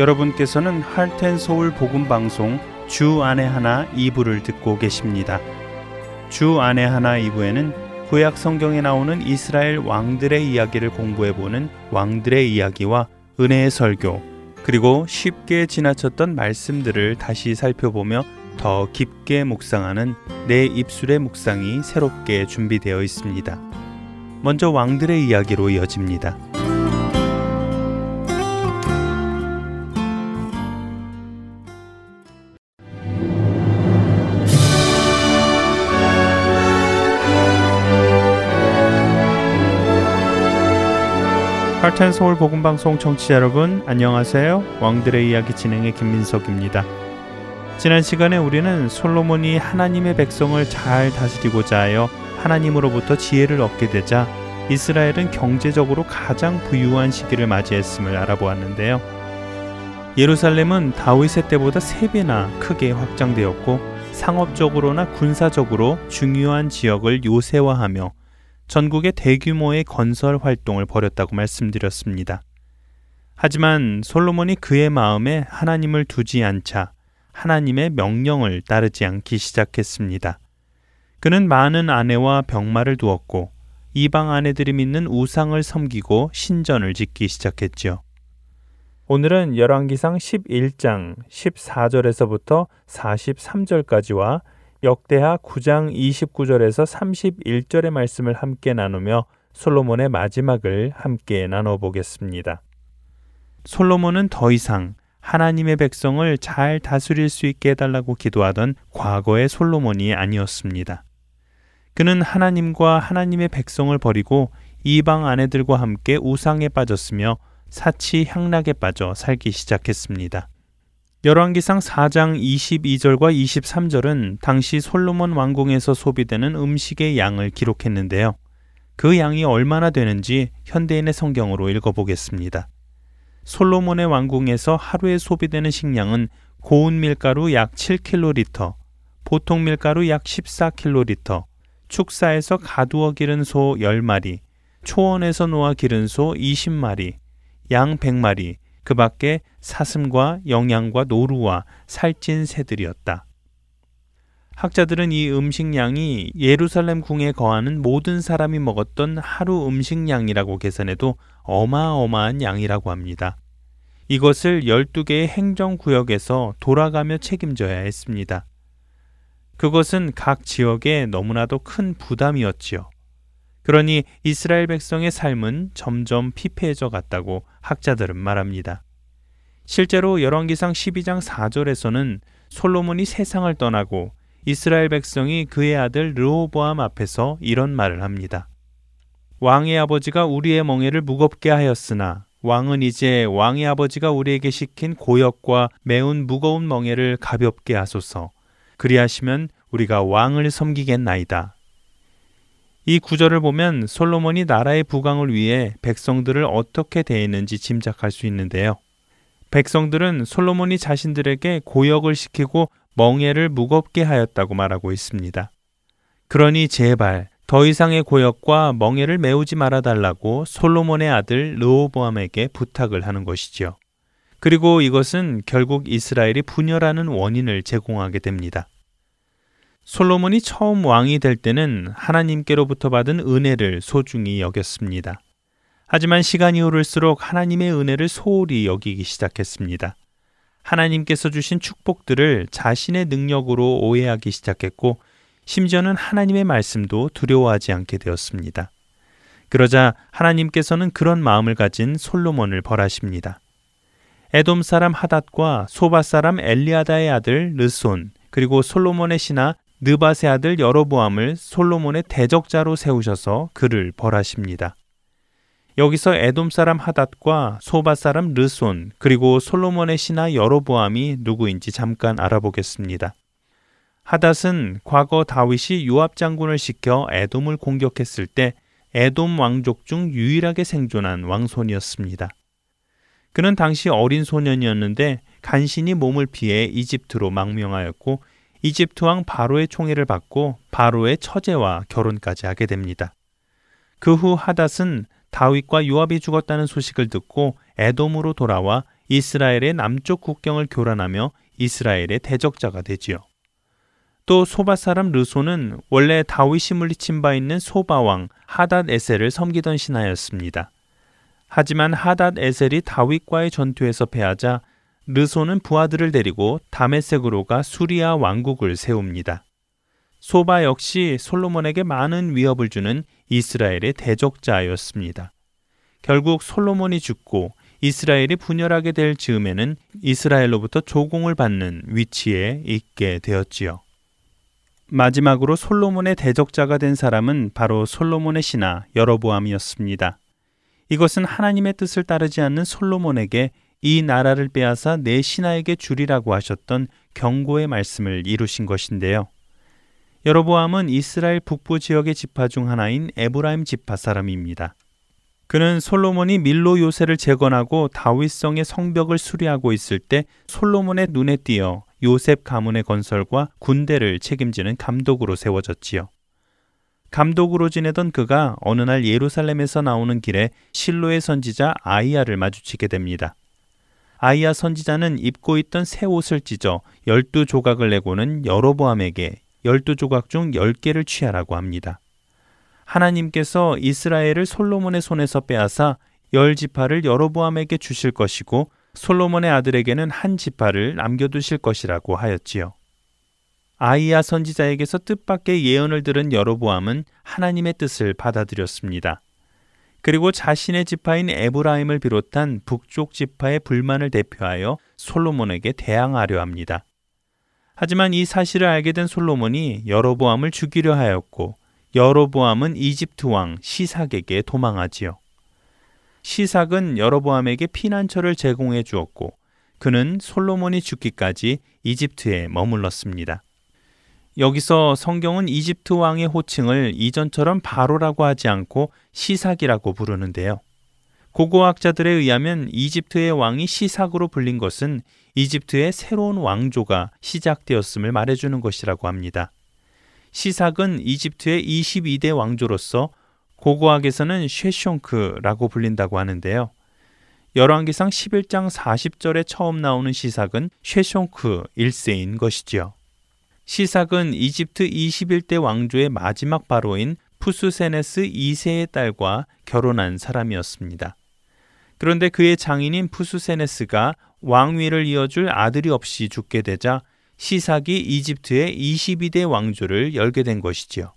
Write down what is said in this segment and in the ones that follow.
여러분께서는 할텐 서울 복음 방송 주 안에 하나 2부를 듣고 계십니다. 주 안에 하나 2부에는 구약 성경에 나오는 이스라엘 왕들의 이야기를 공부해 보는 왕들의 이야기와 은혜의 설교 그리고 쉽게 지나쳤던 말씀들을 다시 살펴보며 더 깊게 묵상하는 내 입술의 묵상이 새롭게 준비되어 있습니다. 먼저 왕들의 이야기로 이어집니다. 할텐 서울 복음 방송 청취자 여러분 안녕하세요. 왕들의 이야기 진행의 김민석입니다. 지난 시간에 우리는 솔로몬이 하나님의 백성을 잘 다스리고자 하여 하나님으로부터 지혜를 얻게 되자 이스라엘은 경제적으로 가장 부유한 시기를 맞이했음을 알아보았는데요. 예루살렘은 다윗의 때보다 3배나 크게 확장되었고 상업적으로나 군사적으로 중요한 지역을 요새화하며 전국에 대규모의 건설 활동을 벌였다고 말씀드렸습니다. 하지만 솔로몬이 그의 마음에 하나님을 두지 않자 하나님의 명령을 따르지 않기 시작했습니다. 그는 많은 아내와 병마를 두었고 이방 아내들이 믿는 우상을 섬기고 신전을 짓기 시작했지요. 오늘은 열왕기상 11장 14절에서부터 43절까지와 역대하 9장 29절에서 31절의 말씀을 함께 나누며 솔로몬의 마지막을 함께 나눠 보겠습니다. 솔로몬은 더 이상 하나님의 백성을 잘 다스릴 수 있게 해달라고 기도하던 과거의 솔로몬이 아니었습니다. 그는 하나님과 하나님의 백성을 버리고 이방 아내들과 함께 우상에 빠졌으며 사치 향락에 빠져 살기 시작했습니다. 열왕기상 4장 22절과 23절은 당시 솔로몬 왕궁에서 소비되는 음식의 양을 기록했는데요. 그 양이 얼마나 되는지 현대인의 성경으로 읽어보겠습니다. 솔로몬의 왕궁에서 하루에 소비되는 식량은 고운 밀가루 약 7kl, 보통 밀가루 약 14kl, 축사에서 가두어 기른 소 10마리, 초원에서 놓아 기른 소 20마리, 양 100마리, 그 밖에 사슴과 영양과 노루와 살찐 새들이었다. 학자들은 이 음식량이 예루살렘 궁에 거하는 모든 사람이 먹었던 하루 음식량이라고 계산해도 어마어마한 양이라고 합니다. 이것을 12개의 행정구역에서 돌아가며 책임져야 했습니다. 그것은 각 지역에 너무나도 큰 부담이었지요. 그러니 이스라엘 백성의 삶은 점점 피폐해져 갔다고 학자들은 말합니다. 실제로 열왕기상 12장 4절에서는 솔로몬이 세상을 떠나고 이스라엘 백성이 그의 아들 르호보암 앞에서 이런 말을 합니다. 왕의 아버지가 우리의 멍에를 무겁게 하였으나 왕은 이제 왕의 아버지가 우리에게 시킨 고역과 매운 무거운 멍에를 가볍게 하소서. 그리하시면 우리가 왕을 섬기겠나이다. 이 구절을 보면 솔로몬이 나라의 부강을 위해 백성들을 어떻게 대했는지 짐작할 수 있는데요. 백성들은 솔로몬이 자신들에게 고역을 시키고 멍에를 무겁게 하였다고 말하고 있습니다. 그러니 제발 더 이상의 고역과 멍에를 메우지 말아 달라고 솔로몬의 아들 르호보암에게 부탁을 하는 것이지요. 그리고 이것은 결국 이스라엘이 분열하는 원인을 제공하게 됩니다. 솔로몬이 처음 왕이 될 때는 하나님께로부터 받은 은혜를 소중히 여겼습니다. 하지만 시간이 흐를수록 하나님의 은혜를 소홀히 여기기 시작했습니다. 하나님께서 주신 축복들을 자신의 능력으로 오해하기 시작했고, 심지어는 하나님의 말씀도 두려워하지 않게 되었습니다. 그러자 하나님께서는 그런 마음을 가진 솔로몬을 벌하십니다. 에돔 사람 하닷과 소바 사람 엘리아다의 아들 르손, 그리고 솔로몬의 신하 느바세 아들 여로보암을 솔로몬의 대적자로 세우셔서 그를 벌하십니다. 여기서 에돔 사람 하닷과 소바 사람 르손 그리고 솔로몬의 신하 여로보암이 누구인지 잠깐 알아보겠습니다. 하닷은 과거 다윗이 요압 장군을 시켜 에돔을 공격했을 때 에돔 왕족 중 유일하게 생존한 왕손이었습니다. 그는 당시 어린 소년이었는데 간신히 몸을 피해 이집트로 망명하였고 이집트 왕 바로의 총애를 받고 바로의 처제와 결혼까지 하게 됩니다. 그 후 하닷은 다윗과 요압이 죽었다는 소식을 듣고 에돔으로 돌아와 이스라엘의 남쪽 국경을 교란하며 이스라엘의 대적자가 되지요. 또 소바 사람 르소는 원래 다윗이 물리친 바 있는 소바 왕 하닷 에셀을 섬기던 신하였습니다. 하지만 하닷 에셀이 다윗과의 전투에서 패하자 르소는 부하들을 데리고 다메섹으로 가 수리아 왕국을 세웁니다. 소바 역시 솔로몬에게 많은 위협을 주는 이스라엘의 대적자였습니다. 결국 솔로몬이 죽고 이스라엘이 분열하게 될 즈음에는 이스라엘로부터 조공을 받는 위치에 있게 되었지요. 마지막으로 솔로몬의 대적자가 된 사람은 바로 솔로몬의 신하 여로보암이었습니다. 이것은 하나님의 뜻을 따르지 않는 솔로몬에게 이 나라를 빼앗아 내 신하에게 주리라고 하셨던 경고의 말씀을 이루신 것인데요. 여로보암은 이스라엘 북부 지역의 지파 중 하나인 에브라임 지파 사람입니다. 그는 솔로몬이 밀로 요새를 재건하고 다윗성의 성벽을 수리하고 있을 때 솔로몬의 눈에 띄어 요셉 가문의 건설과 군대를 책임지는 감독으로 세워졌지요. 감독으로 지내던 그가 어느 날 예루살렘에서 나오는 길에 실로의 선지자 아이야를 마주치게 됩니다. 아이야 선지자는 입고 있던 새 옷을 찢어 열두 조각을 내고는 여로보암에게 열두 조각 중 열 개를 취하라고 합니다. 하나님께서 이스라엘을 솔로몬의 손에서 빼앗아 열 지파를 여로보암에게 주실 것이고 솔로몬의 아들에게는 한 지파를 남겨두실 것이라고 하였지요. 아이야 선지자에게서 뜻밖의 예언을 들은 여로보암은 하나님의 뜻을 받아들였습니다. 그리고 자신의 지파인 에브라임을 비롯한 북쪽 지파의 불만을 대표하여 솔로몬에게 대항하려 합니다. 하지만 이 사실을 알게 된 솔로몬이 여로보암을 죽이려 하였고 여로보암은 이집트 왕 시삭에게 도망하지요. 시삭은 여로보암에게 피난처를 제공해 주었고 그는 솔로몬이 죽기까지 이집트에 머물렀습니다. 여기서 성경은 이집트 왕의 호칭을 이전처럼 바로라고 하지 않고 시삭이라고 부르는데요. 고고학자들에 의하면 이집트의 왕이 시삭으로 불린 것은 이집트의 새로운 왕조가 시작되었음을 말해주는 것이라고 합니다. 시삭은 이집트의 22대 왕조로서 고고학에서는 쉐숑크라고 불린다고 하는데요. 열왕기상 11장 40절에 처음 나오는 시삭은 쉐숑크 1세인 것이지요. 시삭은 이집트 21대 왕조의 마지막 바로인 푸스세네스 2세의 딸과 결혼한 사람이었습니다. 그런데 그의 장인인 푸스세네스가 왕위를 이어줄 아들이 없이 죽게 되자 시삭이 이집트의 22대 왕조를 열게 된 것이지요.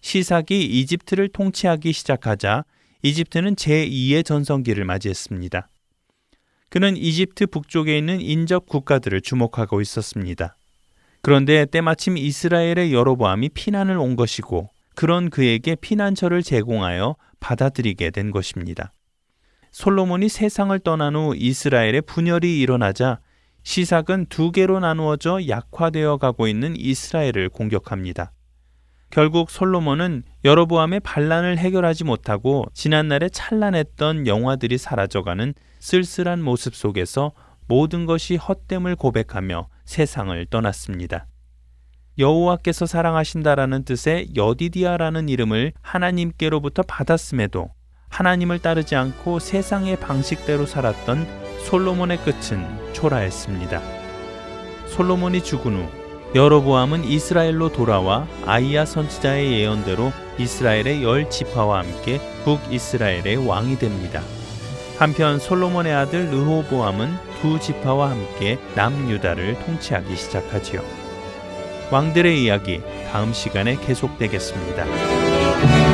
시삭이 이집트를 통치하기 시작하자 이집트는 제2의 전성기를 맞이했습니다. 그는 이집트 북쪽에 있는 인접 국가들을 주목하고 있었습니다. 그런데 때마침 이스라엘의 여로보암이 피난을 온 것이고 그런 그에게 피난처를 제공하여 받아들이게 된 것입니다. 솔로몬이 세상을 떠난 후 이스라엘의 분열이 일어나자 시삭은 두 개로 나누어져 약화되어 가고 있는 이스라엘을 공격합니다. 결국 솔로몬은 여로보암의 반란을 해결하지 못하고 지난날에 찬란했던 영화들이 사라져가는 쓸쓸한 모습 속에서 모든 것이 헛됨을 고백하며 세상을 떠났습니다. 여호와께서 사랑하신다라는 뜻의 여디디아라는 이름을 하나님께로부터 받았음에도 하나님을 따르지 않고 세상의 방식대로 살았던 솔로몬의 끝은 초라했습니다. 솔로몬이 죽은 후 여로보암은 이스라엘로 돌아와 아이야 선지자의 예언대로 이스라엘의 열 지파와 함께 북이스라엘의 왕이 됩니다. 한편 솔로몬의 아들 르호보암은 두 지파와 함께 남유다를 통치하기 시작하지요. 왕들의 이야기 다음 시간에 계속되겠습니다.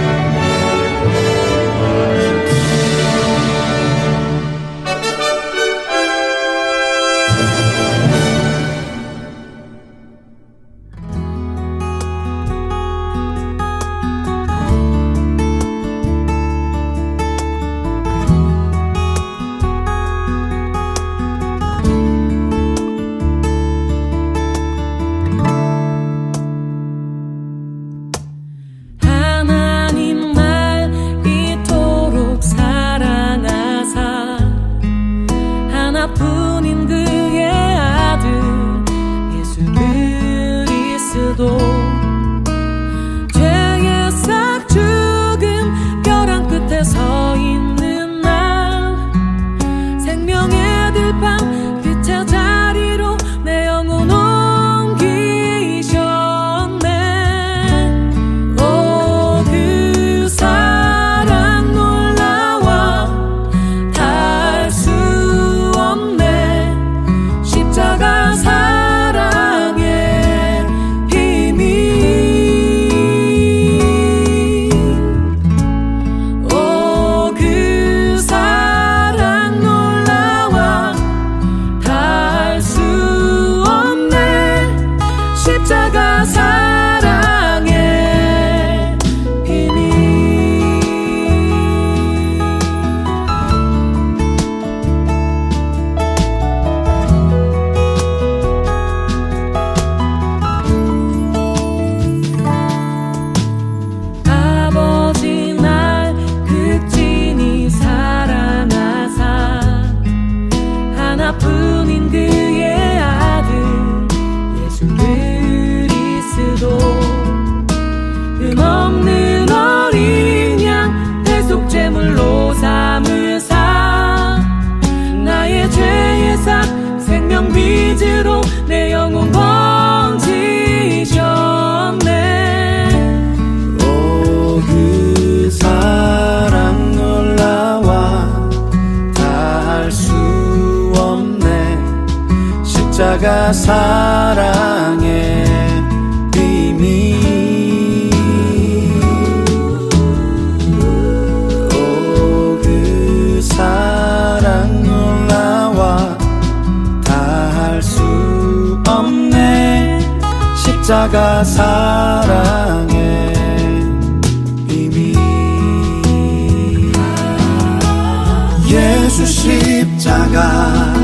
십자가 사랑의 비밀 예수 십자가.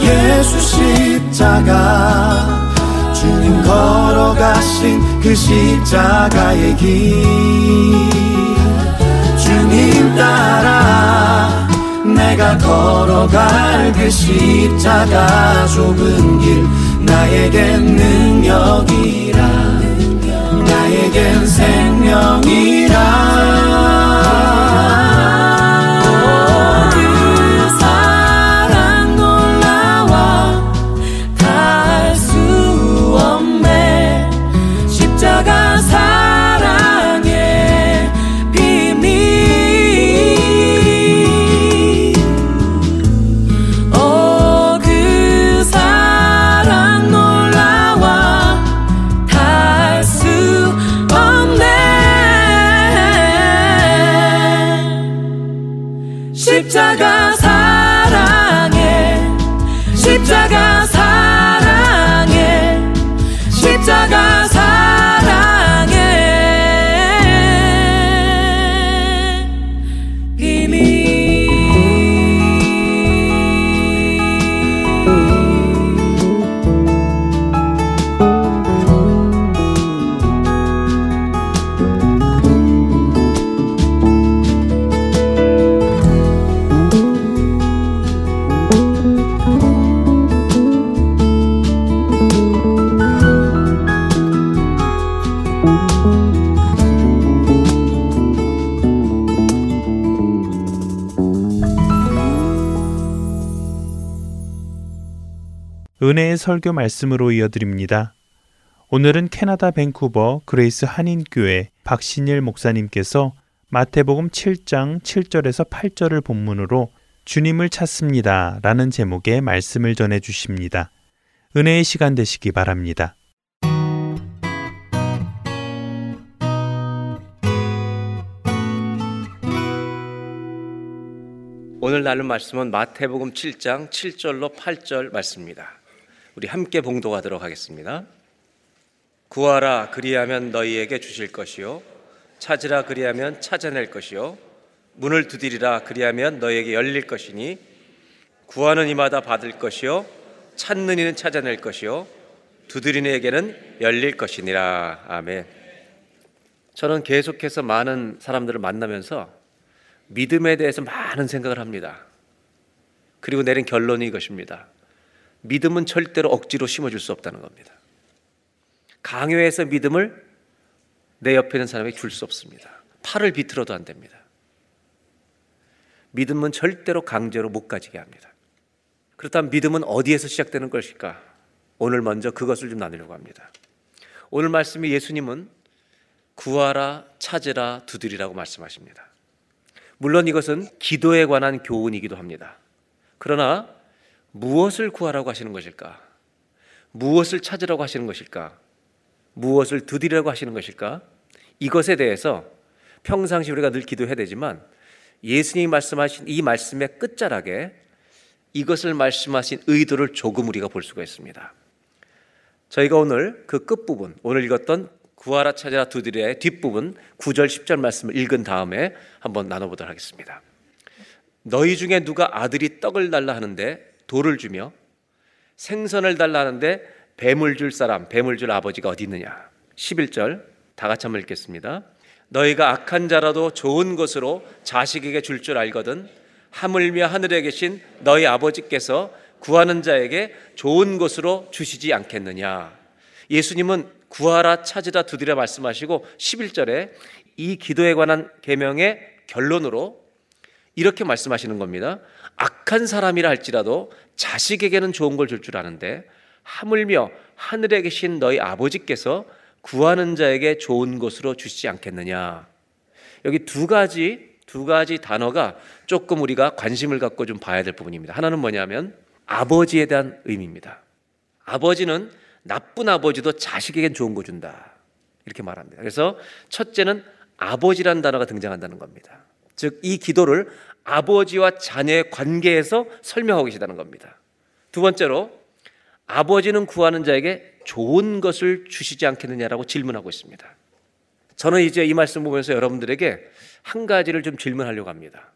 예수 십자가. 주님 걸어가신 그 십자가의 길. 주님 따라 내가 걸어갈 그 십자가 좁은 길 나에겐 능력이라. 나에겐 생명이라 은혜의 설교 말씀으로 이어드립니다. 오늘은 캐나다 밴쿠버 그레이스 한인교회 박신일 목사님께서 마태복음 7장 7절에서 8절을 본문으로 주님을 찾습니다 라는 제목의 말씀을 전해 주십니다. 은혜의 시간 되시기 바랍니다. 오늘 나눌 말씀은 마태복음 7장 7절로 8절 말씀입니다. 우리 함께 봉독하도록 하겠습니다. 구하라 그리하면 너희에게 주실 것이요 찾으라 그리하면 찾아낼 것이요 문을 두드리라 그리하면 너희에게 열릴 것이니 구하는 이마다 받을 것이요 찾는 이는 찾아낼 것이요 두드리는 에게는 열릴 것이니라 아멘. 저는 계속해서 많은 사람들을 만나면서 믿음에 대해서 많은 생각을 합니다. 그리고 내린 결론이 이것입니다. 믿음은 절대로 억지로 심어줄 수 없다는 겁니다. 강요해서 믿음을 내 옆에 있는 사람에게 줄 수 없습니다. 팔을 비틀어도 안 됩니다. 믿음은 절대로 강제로 못 가지게 합니다. 그렇다면 믿음은 어디에서 시작되는 것일까? 오늘 먼저 그것을 좀 나누려고 합니다. 오늘 말씀이 예수님은 구하라, 찾으라, 두드리라고 말씀하십니다. 물론 이것은 기도에 관한 교훈이기도 합니다. 그러나 무엇을 구하라고 하시는 것일까? 무엇을 찾으라고 하시는 것일까? 무엇을 두드리라고 하시는 것일까? 이것에 대해서 평상시 우리가 늘 기도해야 되지만 예수님이 말씀하신 이 말씀의 끝자락에 이것을 말씀하신 의도를 조금 우리가 볼 수가 있습니다. 저희가 오늘 그 끝부분, 오늘 읽었던 구하라 찾아라 두드리라의 뒷부분 9절 10절 말씀을 읽은 다음에 한번 나눠보도록 하겠습니다. 너희 중에 누가 아들이 떡을 달라 하는데 돌을 주며 생선을 달라 하는데 뱀을 줄 사람, 뱀을 줄 아버지가 어디 있느냐? 11절 다 같이 한번 읽겠습니다. 너희가 악한 자라도 좋은 것으로 자식에게 줄줄 알거든 하물며 하늘에 계신 너희 아버지께서 구하는 자에게 좋은 것으로 주시지 않겠느냐. 예수님은 구하라 찾으라 두드려 말씀하시고 11절에 이 기도에 관한 계명의 결론으로 이렇게 말씀하시는 겁니다. 악한 사람이라 할지라도 자식에게는 좋은 걸줄줄 아는데 하물며 하늘에 계신 너희 아버지께서 구하는 자에게 좋은 것으로 주시지 않겠느냐. 여기 두 가지 두 가지 단어가 조금 우리가 관심을 갖고 좀 봐야 될 부분입니다. 하나는 뭐냐면 아버지에 대한 의미입니다. 아버지는 나쁜 아버지도 자식에겐 좋은 거 준다. 이렇게 말합니다. 그래서 첫째는 아버지란 단어가 등장한다는 겁니다. 즉, 이 기도를 아버지와 자녀의 관계에서 설명하고 계시다는 겁니다. 두 번째로, 아버지는 구하는 자에게 좋은 것을 주시지 않겠느냐라고 질문하고 있습니다. 저는 이제 이 말씀 보면서 여러분들에게 한 가지를 좀 질문하려고 합니다.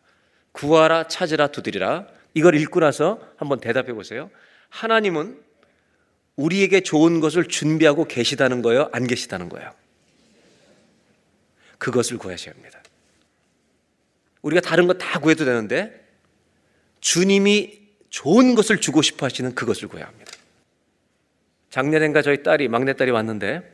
구하라, 찾으라, 두드리라. 이걸 읽고 나서 한번 대답해 보세요. 하나님은 우리에게 좋은 것을 준비하고 계시다는 거예요? 안 계시다는 거예요? 그것을 구하셔야 합니다. 우리가 다른 거 다 구해도 되는데 주님이 좋은 것을 주고 싶어 하시는 그것을 구해야 합니다. 작년엔가 저희 딸이 막내딸이 왔는데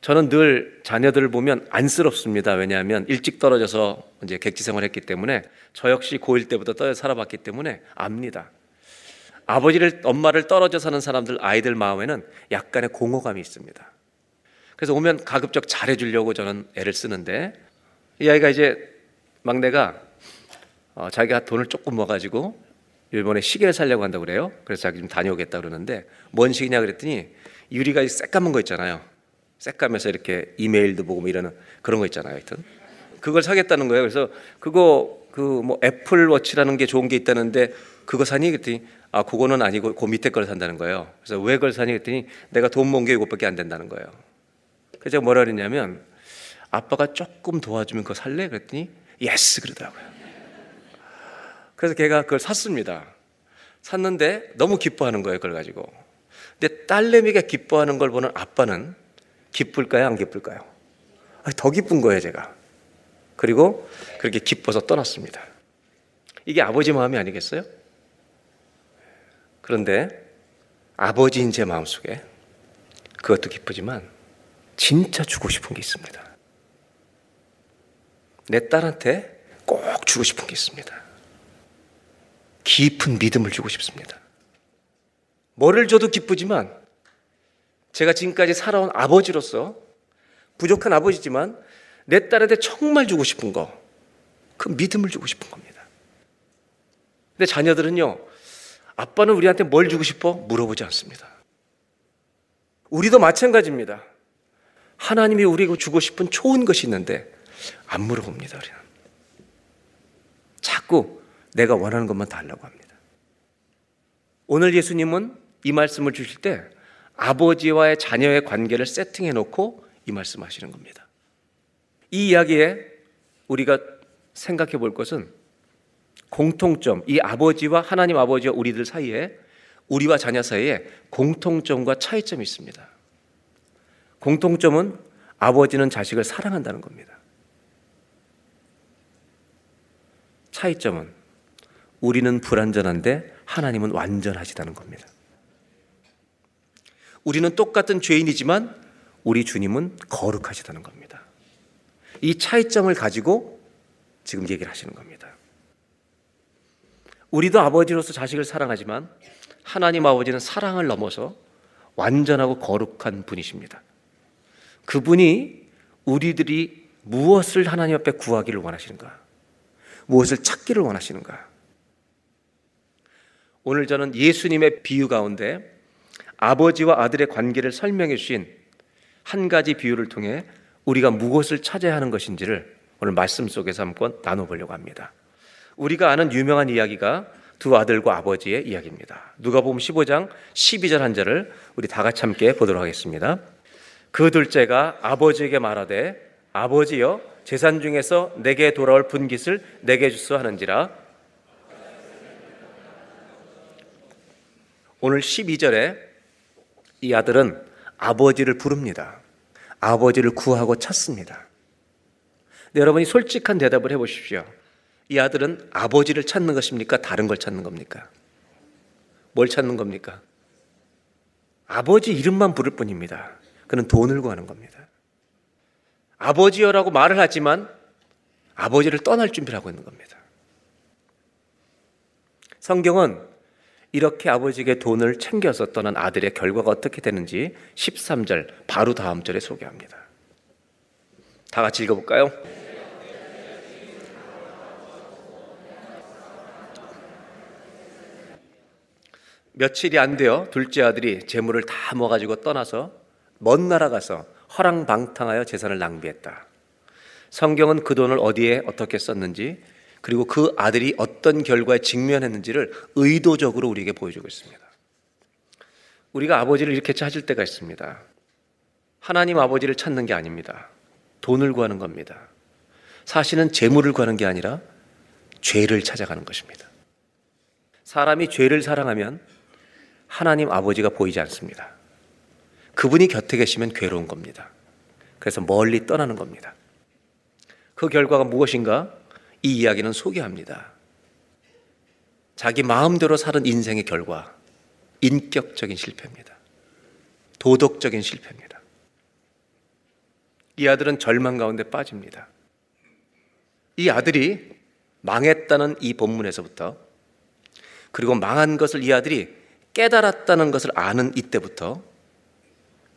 저는 늘 자녀들을 보면 안쓰럽습니다. 왜냐하면 일찍 떨어져서 이제 객지 생활했기 때문에 저 역시 고1 때부터 떨어져 살아봤기 때문에 압니다. 아버지를 엄마를 떨어져 사는 사람들 아이들 마음에는 약간의 공허감이 있습니다. 그래서 오면 가급적 잘해주려고 저는 애를 쓰는데 이 아이가 이제 막내가 어, 자기가 돈을 조금 모아가지고 일본에 시계를 살려고 한다고 그래요. 그래서 자기 좀 다녀오겠다 그러는데 뭔 시계냐 그랬더니 유리가 새까만 거 있잖아요. 새까면서 이렇게 이메일도 보고 뭐 이러는 그런 거 있잖아요. 하여튼 그걸 사겠다는 거예요. 그래서 그거 그 뭐 애플 워치라는 게 좋은 게 있다는데 그거 사니 그랬더니 아 그거는 아니고 그 밑에 걸 산다는 거예요. 그래서 왜 그걸 사니 그랬더니 내가 돈 모은 게 이것밖에 안 된다는 거예요. 그래서 제가 뭐라 그랬냐면 아빠가 조금 도와주면 그거 살래? 그랬더니 yes 그러더라고요. 그래서 걔가 그걸 샀습니다. 샀는데 너무 기뻐하는 거예요, 그걸 가지고. 근데 딸내미가 기뻐하는 걸 보는 아빠는 기쁠까요, 안 기쁠까요? 더 기쁜 거예요, 제가. 그리고 그렇게 기뻐서 떠났습니다. 이게 아버지 마음이 아니겠어요? 그런데 아버지인 제 마음속에 그것도 기쁘지만 진짜 주고 싶은 게 있습니다. 내 딸한테 꼭 주고 싶은 게 있습니다. 깊은 믿음을 주고 싶습니다. 뭐를 줘도 기쁘지만 제가 지금까지 살아온 아버지로서 부족한 아버지지만 내 딸한테 정말 주고 싶은 거, 그 믿음을 주고 싶은 겁니다. 근데 자녀들은요, 아빠는 우리한테 뭘 주고 싶어? 물어보지 않습니다. 우리도 마찬가지입니다. 하나님이 우리에게 주고 싶은 좋은 것이 있는데 안 물어봅니다, 우리는. 자꾸 내가 원하는 것만 달라고 합니다. 오늘 예수님은 이 말씀을 주실 때 아버지와의 자녀의 관계를 세팅해 놓고 이 말씀 하시는 겁니다. 이 이야기에 우리가 생각해 볼 것은 공통점, 이 아버지와 하나님 아버지와 우리들 사이에 우리와 자녀 사이에 공통점과 차이점이 있습니다. 공통점은 아버지는 자식을 사랑한다는 겁니다. 차이점은 우리는 불완전한데 하나님은 완전하시다는 겁니다. 우리는 똑같은 죄인이지만 우리 주님은 거룩하시다는 겁니다. 이 차이점을 가지고 지금 얘기를 하시는 겁니다. 우리도 아버지로서 자식을 사랑하지만 하나님 아버지는 사랑을 넘어서 완전하고 거룩한 분이십니다. 그분이 우리들이 무엇을 하나님 앞에 구하기를 원하시는가? 무엇을 찾기를 원하시는가? 오늘 저는 예수님의 비유 가운데 아버지와 아들의 관계를 설명해 주신 한 가지 비유를 통해 우리가 무엇을 찾아야 하는 것인지를 오늘 말씀 속에서 한번 나눠보려고 합니다. 우리가 아는 유명한 이야기가 두 아들과 아버지의 이야기입니다. 누가 보면 15장 12절 한 절을 우리 다 같이 함께 보도록 하겠습니다. 그 둘째가 아버지에게 말하되 아버지여 재산 중에서 내게 돌아올 분깃을 내게 주소 하는지라 오늘 12절에 이 아들은 아버지를 부릅니다. 아버지를 구하고 찾습니다. 네, 여러분이 솔직한 대답을 해 보십시오. 이 아들은 아버지를 찾는 것입니까? 다른 걸 찾는 겁니까? 뭘 찾는 겁니까? 아버지 이름만 부를 뿐입니다. 그는 돈을 구하는 겁니다. 아버지여라고 말을 하지만 아버지를 떠날 준비를 하고 있는 겁니다. 성경은 이렇게 아버지에게 돈을 챙겨서 떠난 아들의 결과가 어떻게 되는지 13절 바로 다음 절에 소개합니다. 다 같이 읽어볼까요? 며칠이 안 되어 둘째 아들이 재물을 다 모아가지고 떠나서 먼 나라 가서 허랑방탕하여 재산을 낭비했다. 성경은 그 돈을 어디에 어떻게 썼는지 그리고 그 아들이 어떤 결과에 직면했는지를 의도적으로 우리에게 보여주고 있습니다. 우리가 아버지를 이렇게 찾을 때가 있습니다. 하나님 아버지를 찾는 게 아닙니다. 돈을 구하는 겁니다. 사실은 재물을 구하는 게 아니라 죄를 찾아가는 것입니다. 사람이 죄를 사랑하면 하나님 아버지가 보이지 않습니다. 그분이 곁에 계시면 괴로운 겁니다. 그래서 멀리 떠나는 겁니다. 그 결과가 무엇인가? 이 이야기는 소개합니다. 자기 마음대로 사는 인생의 결과, 인격적인 실패입니다. 도덕적인 실패입니다. 이 아들은 절망 가운데 빠집니다. 이 아들이 망했다는 이 본문에서부터 그리고 망한 것을 이 아들이 깨달았다는 것을 아는 이때부터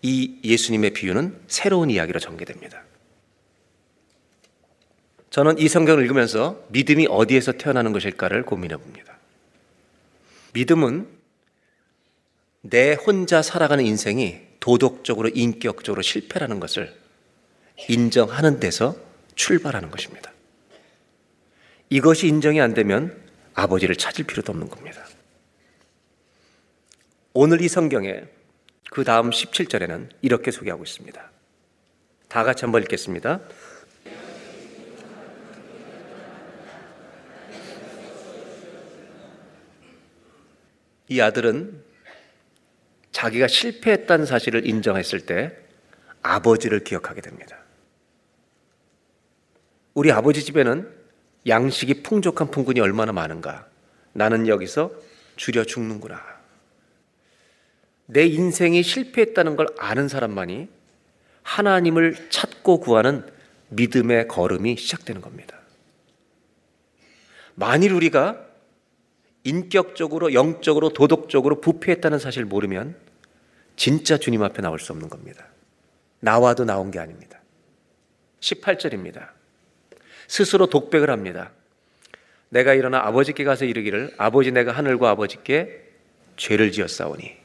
이 예수님의 비유는 새로운 이야기로 전개됩니다. 저는 이 성경을 읽으면서 믿음이 어디에서 태어나는 것일까를 고민해 봅니다. 믿음은 내 혼자 살아가는 인생이 도덕적으로 인격적으로 실패라는 것을 인정하는 데서 출발하는 것입니다. 이것이 인정이 안 되면 아버지를 찾을 필요도 없는 겁니다. 오늘 이 성경에 그 다음 17절에는 이렇게 소개하고 있습니다. 다 같이 한번 읽겠습니다. 이 아들은 자기가 실패했다는 사실을 인정했을 때 아버지를 기억하게 됩니다. 우리 아버지 집에는 양식이 풍족한 풍군이 얼마나 많은가. 나는 여기서 줄여 죽는구나. 내 인생이 실패했다는 걸 아는 사람만이 하나님을 찾고 구하는 믿음의 걸음이 시작되는 겁니다. 만일 우리가 인격적으로, 영적으로, 도덕적으로 부패했다는 사실을 모르면 진짜 주님 앞에 나올 수 없는 겁니다. 나와도 나온 게 아닙니다. 18절입니다. 스스로 독백을 합니다. 내가 일어나 아버지께 가서 이르기를 아버지 내가 하늘과 아버지께 죄를 지었사오니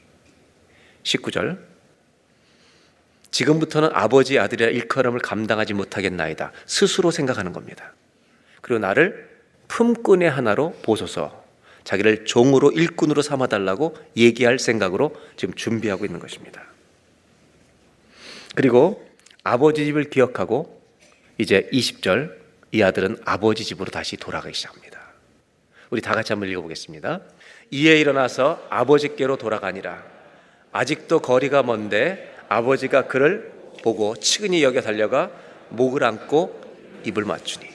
19절 지금부터는 아버지 아들이라 일컬음을 감당하지 못하겠나이다. 스스로 생각하는 겁니다. 그리고 나를 품꾼의 하나로 보소서. 자기를 종으로 일꾼으로 삼아 달라고 얘기할 생각으로 지금 준비하고 있는 것입니다. 그리고 아버지 집을 기억하고 이제 20절 이 아들은 아버지 집으로 다시 돌아가기 시작합니다. 우리 다 같이 한번 읽어보겠습니다. 이에 일어나서 아버지께로 돌아가니라. 아직도 거리가 먼데 아버지가 그를 보고 치근히 여겨 달려가 목을 안고 입을 맞추니.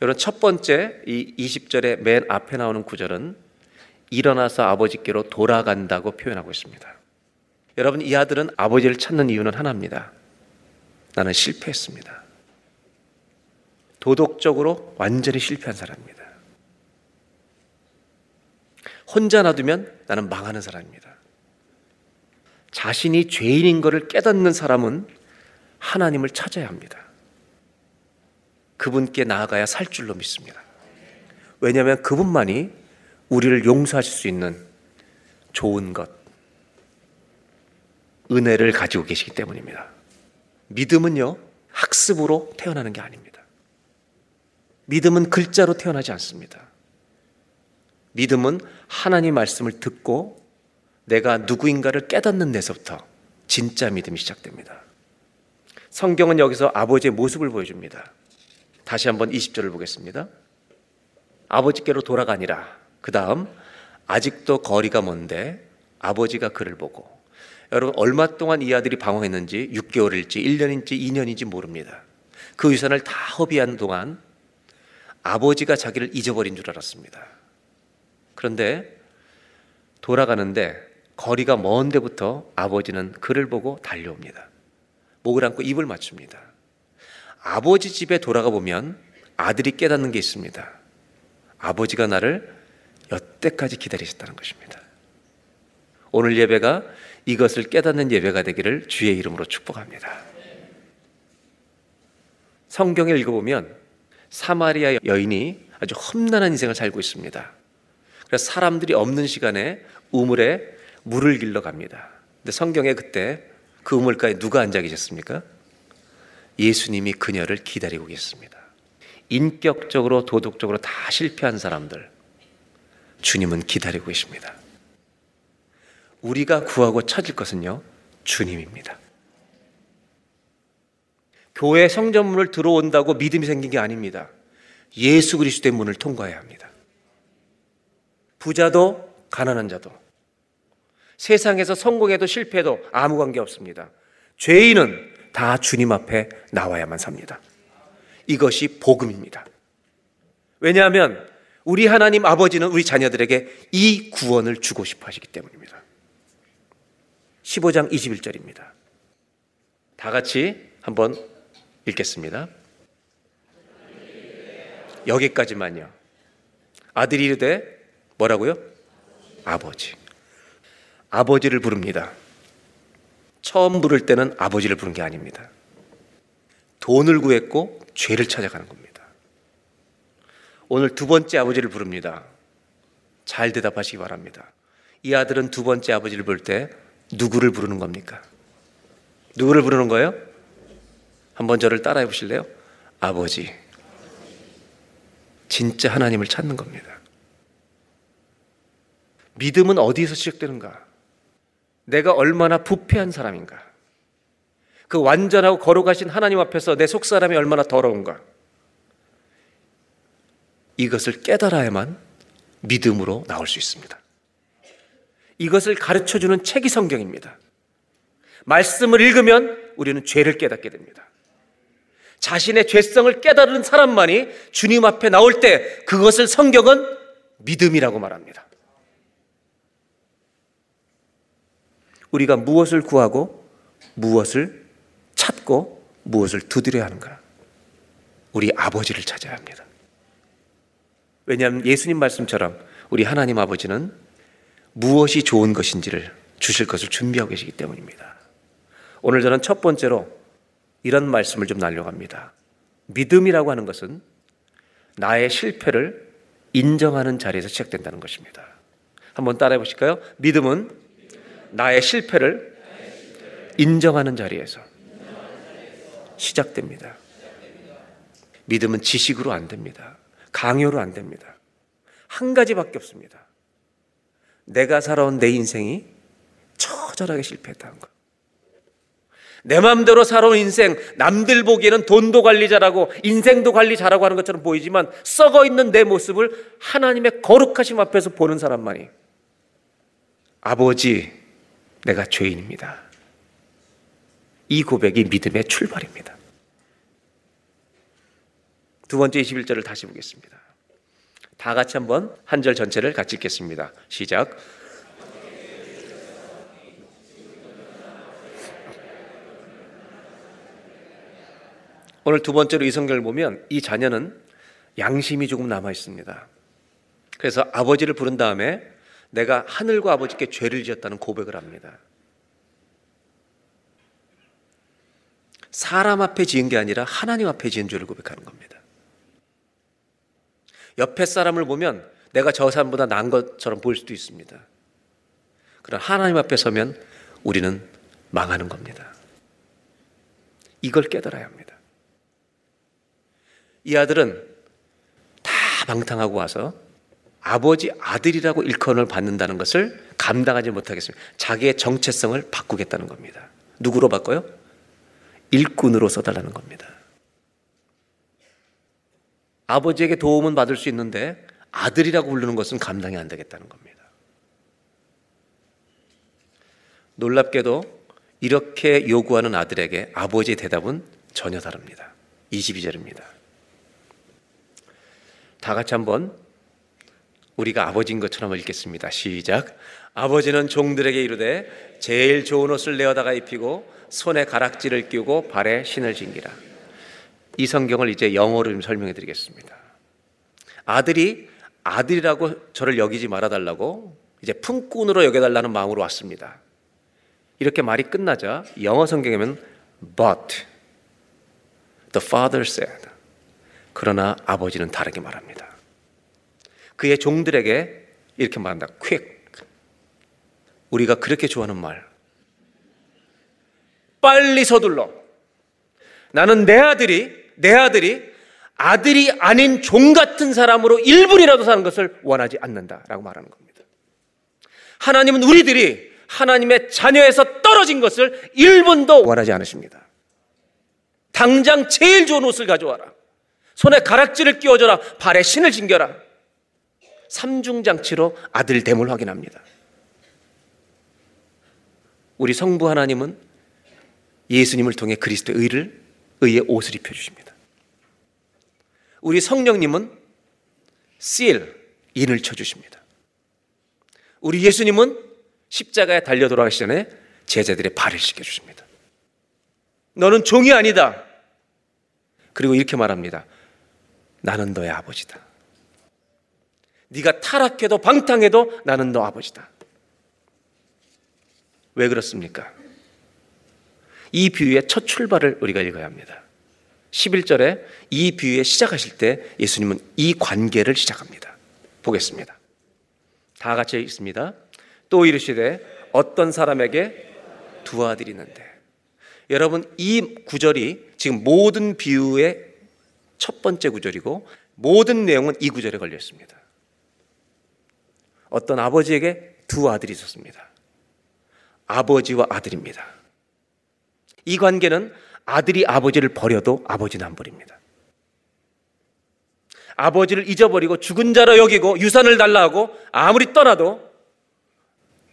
여러분 첫 번째 이 20절의 맨 앞에 나오는 구절은 일어나서 아버지께로 돌아간다고 표현하고 있습니다. 여러분 이 아들은 아버지를 찾는 이유는 하나입니다. 나는 실패했습니다. 도덕적으로 완전히 실패한 사람입니다. 혼자 놔두면 나는 망하는 사람입니다. 자신이 죄인인 것을 깨닫는 사람은 하나님을 찾아야 합니다. 그분께 나아가야 살 줄로 믿습니다. 왜냐하면 그분만이 우리를 용서하실 수 있는 좋은 것, 은혜를 가지고 계시기 때문입니다. 믿음은요, 학습으로 태어나는 게 아닙니다. 믿음은 글자로 태어나지 않습니다. 믿음은 하나님 말씀을 듣고 내가 누구인가를 깨닫는 데서부터 진짜 믿음이 시작됩니다. 성경은 여기서 아버지의 모습을 보여줍니다. 다시 한번 20절을 보겠습니다. 아버지께로 돌아가니라. 그 다음, 아직도 거리가 먼데 아버지가 그를 보고. 여러분, 얼마 동안 이 아들이 방황했는지 6개월일지 1년인지 2년인지 모릅니다. 그 유산을 다 허비한 동안 아버지가 자기를 잊어버린 줄 알았습니다. 그런데 돌아가는데 거리가 먼 데부터 아버지는 그를 보고 달려옵니다. 목을 안고 입을 맞춥니다. 아버지 집에 돌아가 보면 아들이 깨닫는 게 있습니다. 아버지가 나를 여태까지 기다리셨다는 것입니다. 오늘 예배가 이것을 깨닫는 예배가 되기를 주의 이름으로 축복합니다. 성경을 읽어보면 사마리아 여인이 아주 험난한 인생을 살고 있습니다. 그래서 사람들이 없는 시간에 우물에 물을 길러 갑니다. 근데 성경에 그때 그 우물가에 누가 앉아 계셨습니까? 예수님이 그녀를 기다리고 계셨습니다. 인격적으로 도덕적으로 다 실패한 사람들 주님은 기다리고 계십니다. 우리가 구하고 찾을 것은요 주님입니다. 교회 성전문을 들어온다고 믿음이 생긴 게 아닙니다. 예수 그리스도의 문을 통과해야 합니다. 부자도 가난한 자도 세상에서 성공해도 실패해도 아무 관계 없습니다. 죄인은 다 주님 앞에 나와야만 삽니다. 이것이 복음입니다. 왜냐하면 우리 하나님 아버지는 우리 자녀들에게 이 구원을 주고 싶어 하시기 때문입니다. 15장 21절입니다. 다 같이 한번 읽겠습니다. 여기까지만요. 아들이 이르되 뭐라고요? 아버지. 아버지를 부릅니다. 처음 부를 때는 아버지를 부른 게 아닙니다. 돈을 구했고 죄를 찾아가는 겁니다. 오늘 두 번째 아버지를 부릅니다. 잘 대답하시기 바랍니다. 이 아들은 두 번째 아버지를 부를 때 누구를 부르는 겁니까? 누구를 부르는 거예요? 한번 저를 따라해 보실래요? 아버지. 진짜 하나님을 찾는 겁니다. 믿음은 어디에서 시작되는가? 내가 얼마나 부패한 사람인가? 그 완전하고 거룩하신 하나님 앞에서 내 속사람이 얼마나 더러운가? 이것을 깨달아야만 믿음으로 나올 수 있습니다. 이것을 가르쳐 주는 책이 성경입니다. 말씀을 읽으면 우리는 죄를 깨닫게 됩니다. 자신의 죄성을 깨달은 사람만이 주님 앞에 나올 때 그것을 성경은 믿음이라고 말합니다. 우리가 무엇을 구하고 무엇을 찾고 무엇을 두드려야 하는가? 우리 아버지를 찾아야 합니다. 왜냐하면 예수님 말씀처럼 우리 하나님 아버지는 무엇이 좋은 것인지를 주실 것을 준비하고 계시기 때문입니다. 오늘 저는 첫 번째로 이런 말씀을 좀 날려갑니다. 믿음이라고 하는 것은 나의 실패를 인정하는 자리에서 시작된다는 것입니다. 한번 따라해 보실까요? 믿음은 나의 실패를 인정하는 자리에서 시작됩니다. 믿음은 지식으로 안 됩니다. 강요로 안 됩니다. 한 가지밖에 없습니다. 내가 살아온 내 인생이 처절하게 실패했다는 것. 내 마음대로 살아온 인생, 남들 보기에는 돈도 관리 잘하고 인생도 관리 잘하고 하는 것처럼 보이지만 썩어 있는 내 모습을 하나님의 거룩하심 앞에서 보는 사람만이 아버지, 내가 죄인입니다. 이 고백이 믿음의 출발입니다. 두 번째 21절을 다시 보겠습니다. 다 같이 한번 한 절 전체를 같이 읽겠습니다. 시작. 오늘 두 번째로 이 성경을 보면 이 자녀는 양심이 조금 남아 있습니다. 그래서 아버지를 부른 다음에 내가 하늘과 아버지께 죄를 지었다는 고백을 합니다. 사람 앞에 지은 게 아니라 하나님 앞에 지은 죄를 고백하는 겁니다. 옆에 사람을 보면 내가 저 사람보다 나은 것처럼 보일 수도 있습니다. 그러나 하나님 앞에 서면 우리는 망하는 겁니다. 이걸 깨달아야 합니다. 이 아들은 다 방탕하고 와서 아버지 아들이라고 일컬음을 받는다는 것을 감당하지 못하겠습니다. 자기의 정체성을 바꾸겠다는 겁니다. 누구로 바꿔요? 일꾼으로 써달라는 겁니다. 아버지에게 도움은 받을 수 있는데 아들이라고 부르는 것은 감당이 안 되겠다는 겁니다. 놀랍게도 이렇게 요구하는 아들에게 아버지의 대답은 전혀 다릅니다. 22절입니다. 다 같이 한번 우리가 아버지인 것처럼 읽겠습니다. 시작. 아버지는 종들에게 이르되 제일 좋은 옷을 내어다가 입히고 손에 가락지를 끼우고 발에 신을 신기라. 이 성경을 이제 영어로 좀 설명해 드리겠습니다. 아들이 아들이라고 저를 여기지 말아달라고 이제 품꾼으로 여겨달라는 마음으로 왔습니다. 이렇게 말이 끝나자 영어 성경에는 but the father said 그러나 아버지는 다르게 말합니다. 그의 종들에게 이렇게 말한다. quick 우리가 그렇게 좋아하는 말. 빨리 서둘러. 나는 내 아들이, 내 아들이 아들이 아닌 종 같은 사람으로 1분이라도 사는 것을 원하지 않는다 라고 말하는 겁니다. 하나님은 우리들이 하나님의 자녀에서 떨어진 것을 1분도 원하지 않으십니다. 당장 제일 좋은 옷을 가져와라. 손에 가락지를 끼워줘라. 발에 신을 신겨라. 삼중장치로 아들 됨을 확인합니다. 우리 성부 하나님은 예수님을 통해 그리스도의 의를 의의 옷을 입혀 주십니다. 우리 성령님은 seal 인을 쳐 주십니다. 우리 예수님은 십자가에 달려 돌아가시 전에 제자들의 발을 씻겨 주십니다. 너는 종이 아니다. 그리고 이렇게 말합니다. 나는 너의 아버지다. 네가 타락해도 방탕해도 나는 너 아버지다. 왜 그렇습니까? 이 비유의 첫 출발을 우리가 읽어야 합니다. 11절에 이 비유에 시작하실 때 예수님은 이 관계를 시작합니다. 보겠습니다. 다 같이 읽습니다. 또 이르시되 어떤 사람에게 두 아들이 있는데 여러분 이 구절이 지금 모든 비유의 첫 번째 구절이고 모든 내용은 이 구절에 걸려 있습니다. 어떤 아버지에게 두 아들이 있었습니다. 아버지와 아들입니다. 이 관계는 아들이 아버지를 버려도 아버지는 안 버립니다. 아버지를 잊어버리고 죽은 자로 여기고 유산을 달라 하고 아무리 떠나도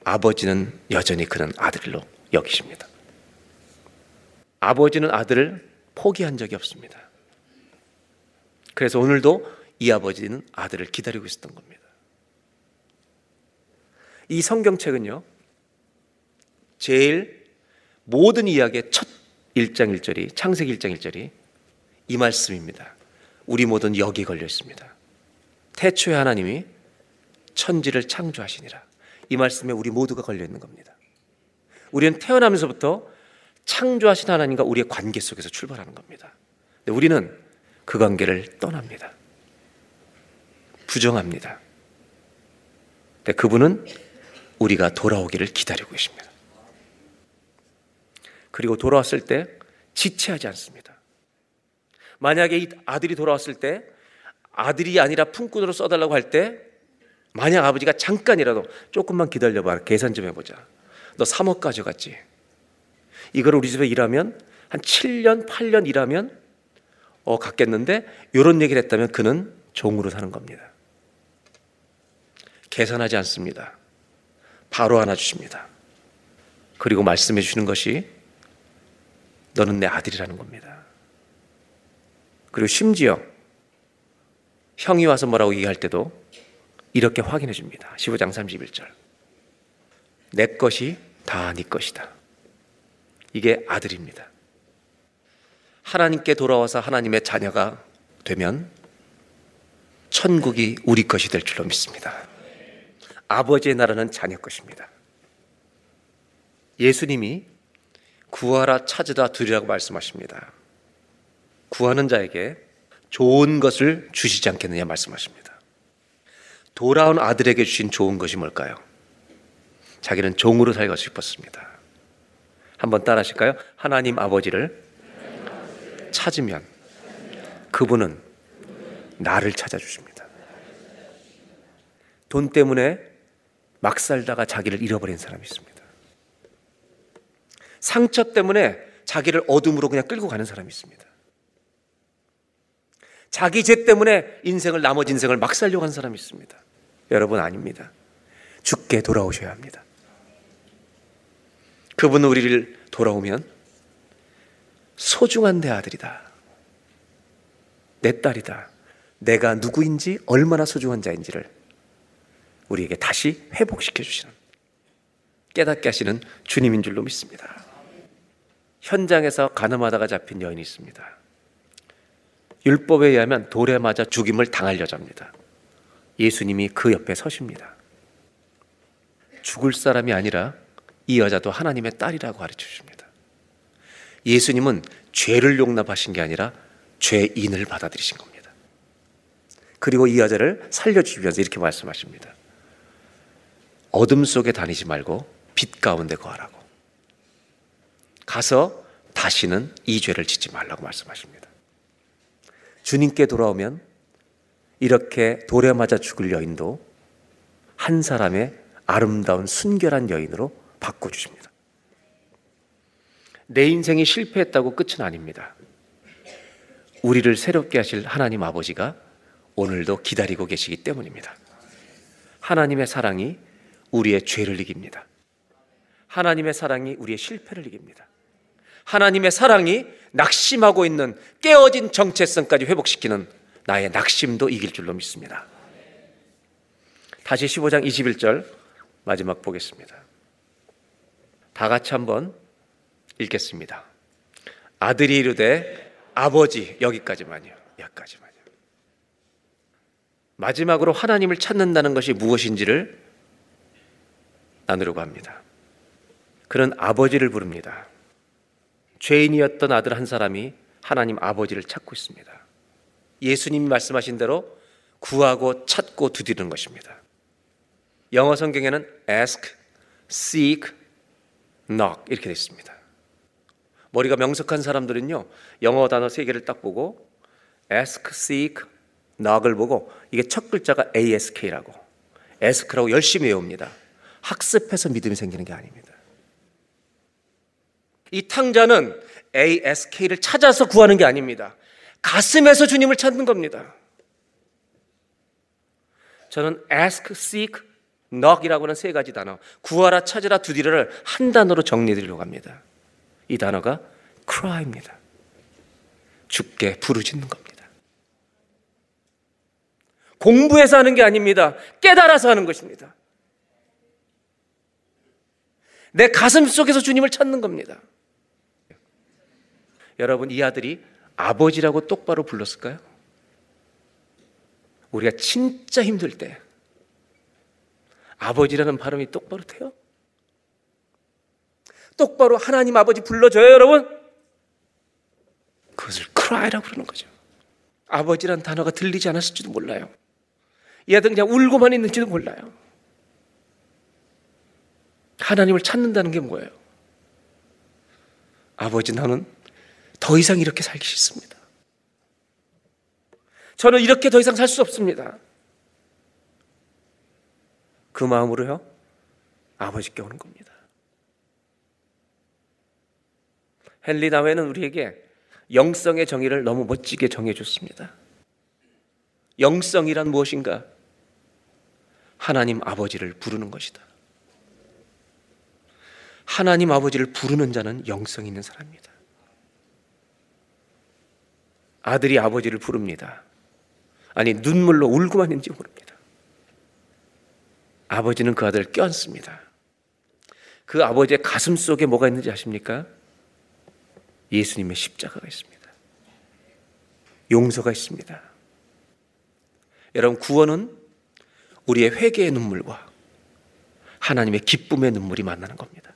아버지는 여전히 그는 아들로 여기십니다. 아버지는 아들을 포기한 적이 없습니다. 그래서 오늘도 이 아버지는 아들을 기다리고 있었던 겁니다. 이 성경책은요, 제일 모든 이야기의 첫 1장 1절이, 창세기 1장 1절이 이 말씀입니다. 우리 모든 여기 걸려 있습니다. 태초에 하나님이 천지를 창조하시니라. 이 말씀에 우리 모두가 걸려 있는 겁니다. 우리는 태어나면서부터 창조하신 하나님과 우리의 관계 속에서 출발하는 겁니다. 근데 우리는 그 관계를 떠납니다. 부정합니다. 근데 그분은 우리가 돌아오기를 기다리고 계십니다. 그리고 돌아왔을 때 지체하지 않습니다. 만약에 이 아들이 돌아왔을 때 아들이 아니라 품꾼으로 써달라고 할 때 만약 아버지가 잠깐이라도 조금만 기다려봐 계산 좀 해보자. 너 3억 가져갔지. 이걸 우리 집에 일하면 한 7년, 8년 일하면 어 갖겠는데 이런 얘기를 했다면 그는 종으로 사는 겁니다. 계산하지 않습니다. 바로 안아 주십니다. 그리고 말씀해 주시는 것이 너는 내 아들이라는 겁니다. 그리고 심지어 형이 와서 뭐라고 얘기할 때도 이렇게 확인해 줍니다. 15장 31절. 내 것이 다 네 것이다. 이게 아들입니다. 하나님께 돌아와서 하나님의 자녀가 되면 천국이 우리 것이 될 줄로 믿습니다. 아버지의 나라는 자녀 것입니다. 예수님이 구하라 찾으다 두리라고 말씀하십니다. 구하는 자에게 좋은 것을 주시지 않겠느냐 말씀하십니다. 돌아온 아들에게 주신 좋은 것이 뭘까요? 자기는 종으로 살고 싶었습니다. 한번 따라 하실까요? 하나님 아버지를 찾으면 그분은 나를 찾아주십니다. 돈 때문에 막 살다가 자기를 잃어버린 사람이 있습니다. 상처 때문에 자기를 어둠으로 그냥 끌고 가는 사람이 있습니다. 자기 죄 때문에 인생을 나머지 인생을 막 살려고 하는 사람이 있습니다. 여러분 아닙니다. 죽게 돌아오셔야 합니다. 그분은 우리를 돌아오면 소중한 내 아들이다. 내 딸이다. 내가 누구인지 얼마나 소중한 자인지를 우리에게 다시 회복시켜 주시는 깨닫게 하시는 주님인 줄로 믿습니다. 현장에서 가늠하다가 잡힌 여인이 있습니다. 율법에 의하면 돌에 맞아 죽임을 당할 여자입니다. 예수님이 그 옆에 서십니다. 죽을 사람이 아니라 이 여자도 하나님의 딸이라고 가르쳐 주십니다. 예수님은 죄를 용납하신 게 아니라 죄인을 받아들이신 겁니다. 그리고 이 여자를 살려주시면서 이렇게 말씀하십니다. 어둠 속에 다니지 말고 빛 가운데 거하라고. 가서 다시는 이 죄를 짓지 말라고 말씀하십니다. 주님께 돌아오면 이렇게 돌에 맞아 죽을 여인도 한 사람의 아름다운 순결한 여인으로 바꿔주십니다. 내 인생이 실패했다고 끝은 아닙니다. 우리를 새롭게 하실 하나님 아버지가 오늘도 기다리고 계시기 때문입니다. 하나님의 사랑이 우리의 죄를 이깁니다. 하나님의 사랑이 우리의 실패를 이깁니다. 하나님의 사랑이 낙심하고 있는 깨어진 정체성까지 회복시키는 나의 낙심도 이길 줄로 믿습니다. 다시 15장 21절 마지막 보겠습니다. 다 같이 한번 읽겠습니다. 아들이 이르되 아버지 여기까지만요. 여기까지만요. 마지막으로 하나님을 찾는다는 것이 무엇인지를 나누려고 합니다. 그는 아버지를 부릅니다. 죄인이었던 아들 한 사람이 하나님 아버지를 찾고 있습니다. 예수님이 말씀하신 대로 구하고 찾고 두드리는 것입니다. 영어 성경에는 ask, seek, knock 이렇게 되어 있습니다. 머리가 명석한 사람들은요 영어 단어 세 개를 딱 보고 ask, seek, knock을 보고 이게 첫 글자가 ask라고 ask라고 열심히 외웁니다. 학습해서 믿음이 생기는 게 아닙니다. 이 탕자는 ask를 찾아서 구하는 게 아닙니다. 가슴에서 주님을 찾는 겁니다. 저는 ask, seek, knock이라고 하는 세 가지 단어, 구하라, 찾으라, 두드리라를 한 단어로 정리해 드리려고 합니다. 이 단어가 cry입니다. 죽게 부르짖는 겁니다. 공부해서 하는 게 아닙니다. 깨달아서 하는 것입니다. 내 가슴 속에서 주님을 찾는 겁니다. 여러분, 이 아들이 아버지라고 똑바로 불렀을까요? 우리가 진짜 힘들 때 아버지라는 발음이 똑바로 돼요? 똑바로 하나님 아버지 불러줘요, 여러분? 그것을 cry라고 그러는 거죠. 아버지란 단어가 들리지 않았을지도 몰라요. 이 아들 그냥 울고만 있는지도 몰라요. 하나님을 찾는다는 게 뭐예요? 아버지 나는 더 이상 이렇게 살기 싫습니다. 저는 이렇게 더 이상 살 수 없습니다. 그 마음으로요, 아버지께 오는 겁니다. 헨리 다웨는 우리에게 영성의 정의를 너무 멋지게 정해줬습니다. 영성이란 무엇인가? 하나님 아버지를 부르는 것이다. 하나님 아버지를 부르는 자는 영성 있는 사람입니다. 아들이 아버지를 부릅니다. 아니 눈물로 울고만 있는지 모릅니다. 아버지는 그 아들을 껴안습니다. 그 아버지의 가슴 속에 뭐가 있는지 아십니까? 예수님의 십자가가 있습니다. 용서가 있습니다. 여러분 구원은 우리의 회개의 눈물과 하나님의 기쁨의 눈물이 만나는 겁니다.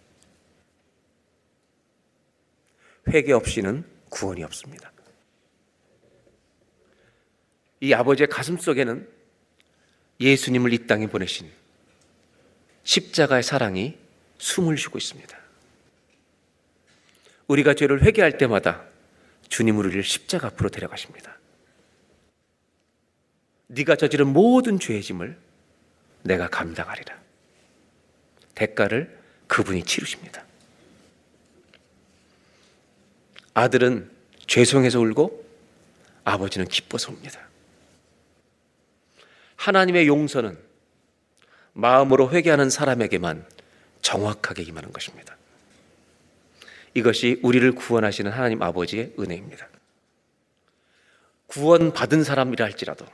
회개 없이는 구원이 없습니다. 이 아버지의 가슴 속에는 예수님을 이 땅에 보내신 십자가의 사랑이 숨을 쉬고 있습니다. 우리가 죄를 회개할 때마다 주님 우리를 십자가 앞으로 데려가십니다. 네가 저지른 모든 죄의 짐을 내가 감당하리라. 대가를 그분이 치르십니다. 아들은 죄송해서 울고 아버지는 기뻐서 웁니다. 하나님의 용서는 마음으로 회개하는 사람에게만 정확하게 임하는 것입니다. 이것이 우리를 구원하시는 하나님 아버지의 은혜입니다. 구원받은 사람이라 할지라도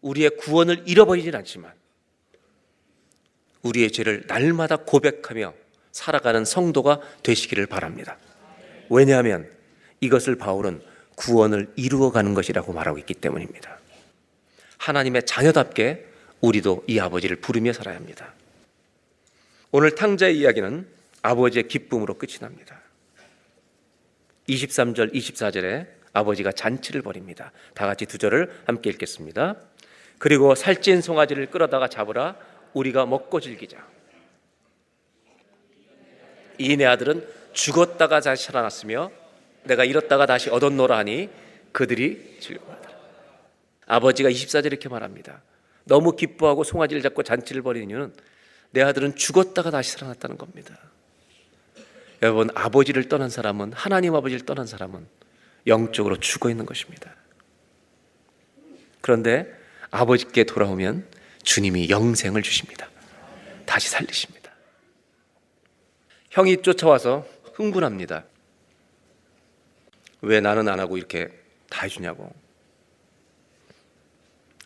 우리의 구원을 잃어버리진 않지만 우리의 죄를 날마다 고백하며 살아가는 성도가 되시기를 바랍니다. 왜냐하면 이것을 바울은 구원을 이루어가는 것이라고 말하고 있기 때문입니다. 하나님의 자녀답게 우리도 이 아버지를 부르며 살아야 합니다. 오늘 탕자의 이야기는 아버지의 기쁨으로 끝이 납니다. 23절, 24절에 아버지가 잔치를 벌입니다. 다 같이 두 절을 함께 읽겠습니다. 그리고 살찐 송아지를 끌어다가 잡으라 우리가 먹고 즐기자. 이 내 아들은 죽었다가 다시 살아났으며 내가 잃었다가 다시 얻었노라 하니 그들이 즐거워하더라. 아버지가 24절 이렇게 말합니다. 너무 기뻐하고 송아지를 잡고 잔치를 벌이는 이유는 내 아들은 죽었다가 다시 살아났다는 겁니다. 여러분 아버지를 떠난 사람은 하나님 아버지를 떠난 사람은 영적으로 죽어 있는 것입니다. 그런데 아버지께 돌아오면 주님이 영생을 주십니다. 다시 살리십니다. 형이 쫓아와서 흥분합니다. 왜 나는 안 하고 이렇게 다 해주냐고.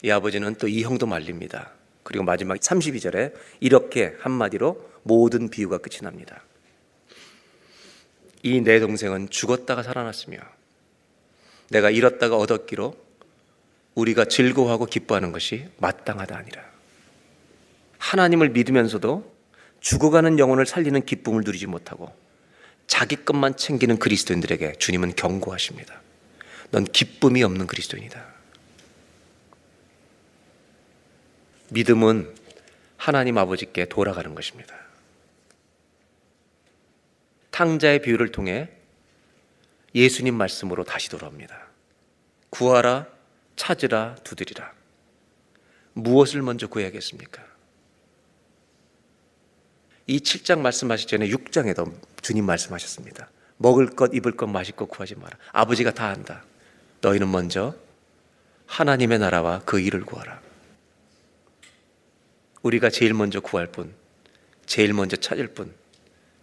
이 아버지는 또 이 형도 말립니다. 그리고 마지막 32절에 이렇게 한마디로 모든 비유가 끝이 납니다. 이 내 동생은 죽었다가 살아났으며 내가 잃었다가 얻었기로 우리가 즐거워하고 기뻐하는 것이 마땅하다 아니라 하나님을 믿으면서도 죽어가는 영혼을 살리는 기쁨을 누리지 못하고 자기 것만 챙기는 그리스도인들에게 주님은 경고하십니다. 넌 기쁨이 없는 그리스도인이다. 믿음은 하나님 아버지께 돌아가는 것입니다. 탕자의 비유를 통해 예수님 말씀으로 다시 돌아옵니다. 구하라, 찾으라, 두드리라. 무엇을 먼저 구해야겠습니까? 이 7장 말씀하시기 전에 6장에도 주님 말씀하셨습니다. 먹을 것, 입을 것, 마실 것 구하지 마라. 아버지가 다 한다. 너희는 먼저 하나님의 나라와 그 일을 구하라. 우리가 제일 먼저 구할 분, 제일 먼저 찾을 분,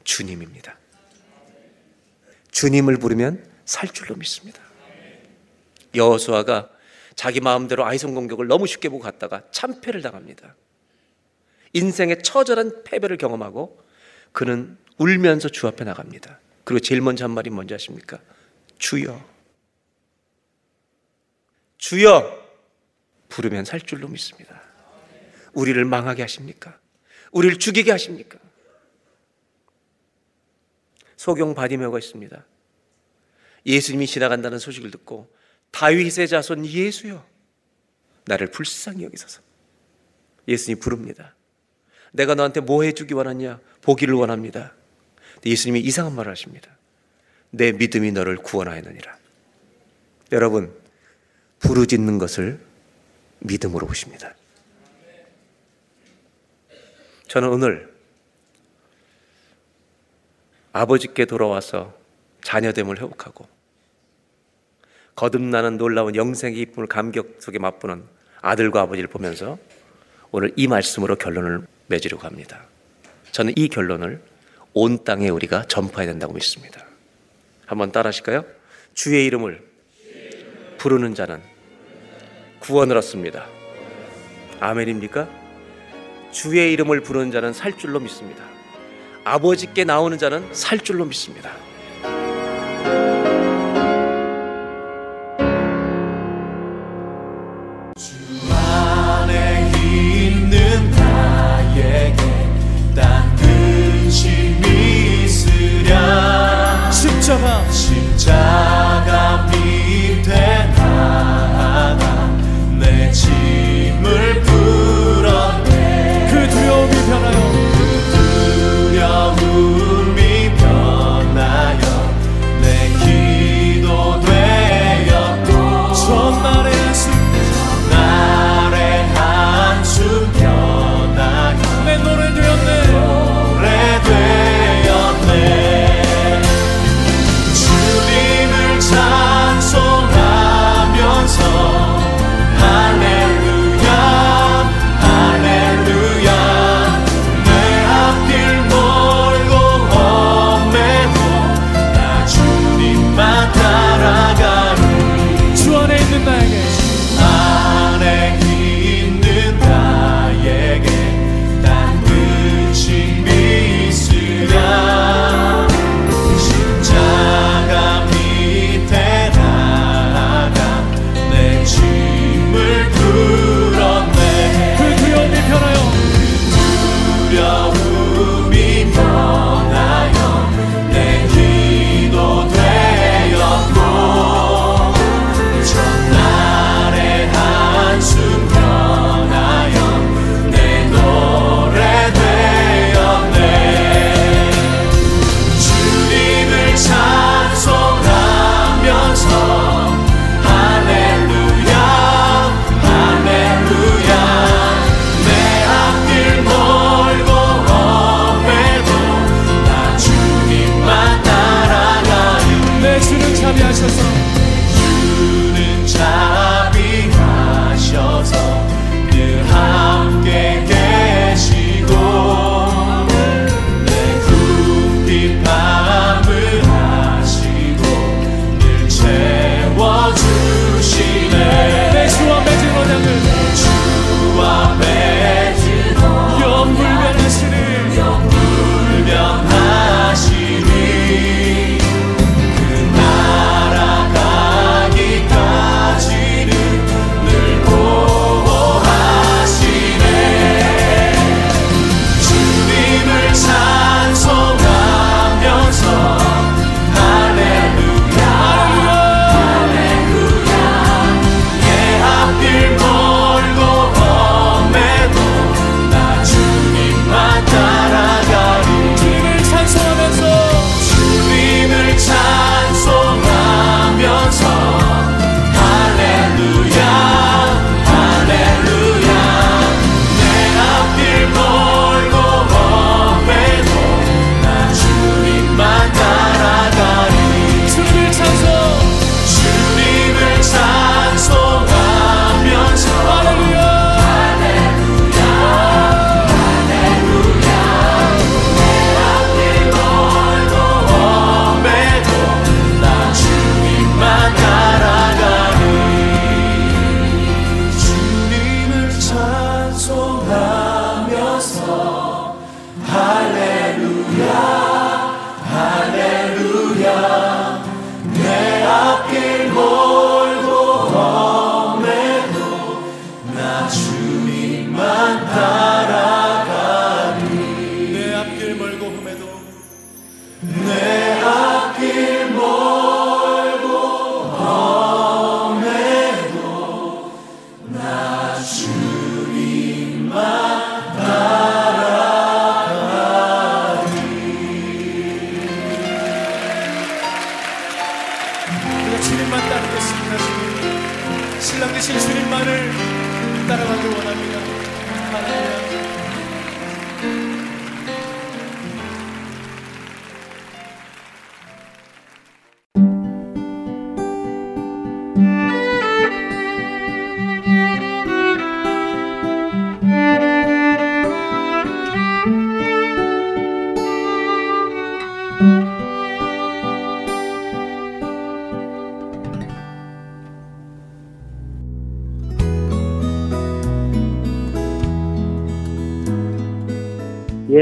주님입니다. 주님을 부르면 살 줄로 믿습니다. 여호수아가 자기 마음대로 아이성 공격을 너무 쉽게 보고 갔다가 참패를 당합니다. 인생의 처절한 패배를 경험하고 그는 울면서 주 앞에 나갑니다. 그리고 제일 먼저 한 말이 뭔지 아십니까? 주여. 주여. 부르면 살 줄로 믿습니다. 우리를 망하게 하십니까? 우리를 죽이게 하십니까? 소경 바디메오가 있습니다. 예수님이 지나간다는 소식을 듣고 다윗의 자손 예수여 나를 불쌍히 여기소서 예수님 부릅니다. 내가 너한테 뭐 해주기 원하냐? 보기를 원합니다. 예수님이 이상한 말을 하십니다. 내 믿음이 너를 구원하였느니라. 여러분 부르짖는 것을 믿음으로 보십니다. 저는 오늘 아버지께 돌아와서 자녀됨을 회복하고 거듭나는 놀라운 영생의 기쁨을 감격 속에 맛보는 아들과 아버지를 보면서 오늘 이 말씀으로 결론을 맺으려고 합니다. 저는 이 결론을 온 땅에 우리가 전파해야 된다고 믿습니다. 한번 따라 하실까요? 주의 이름을 부르는 자는 구원을 얻습니다. 아멘입니까? 주의 이름을 부르는 자는 살 줄로 믿습니다. 아버지께 나오는 자는 살 줄로 믿습니다.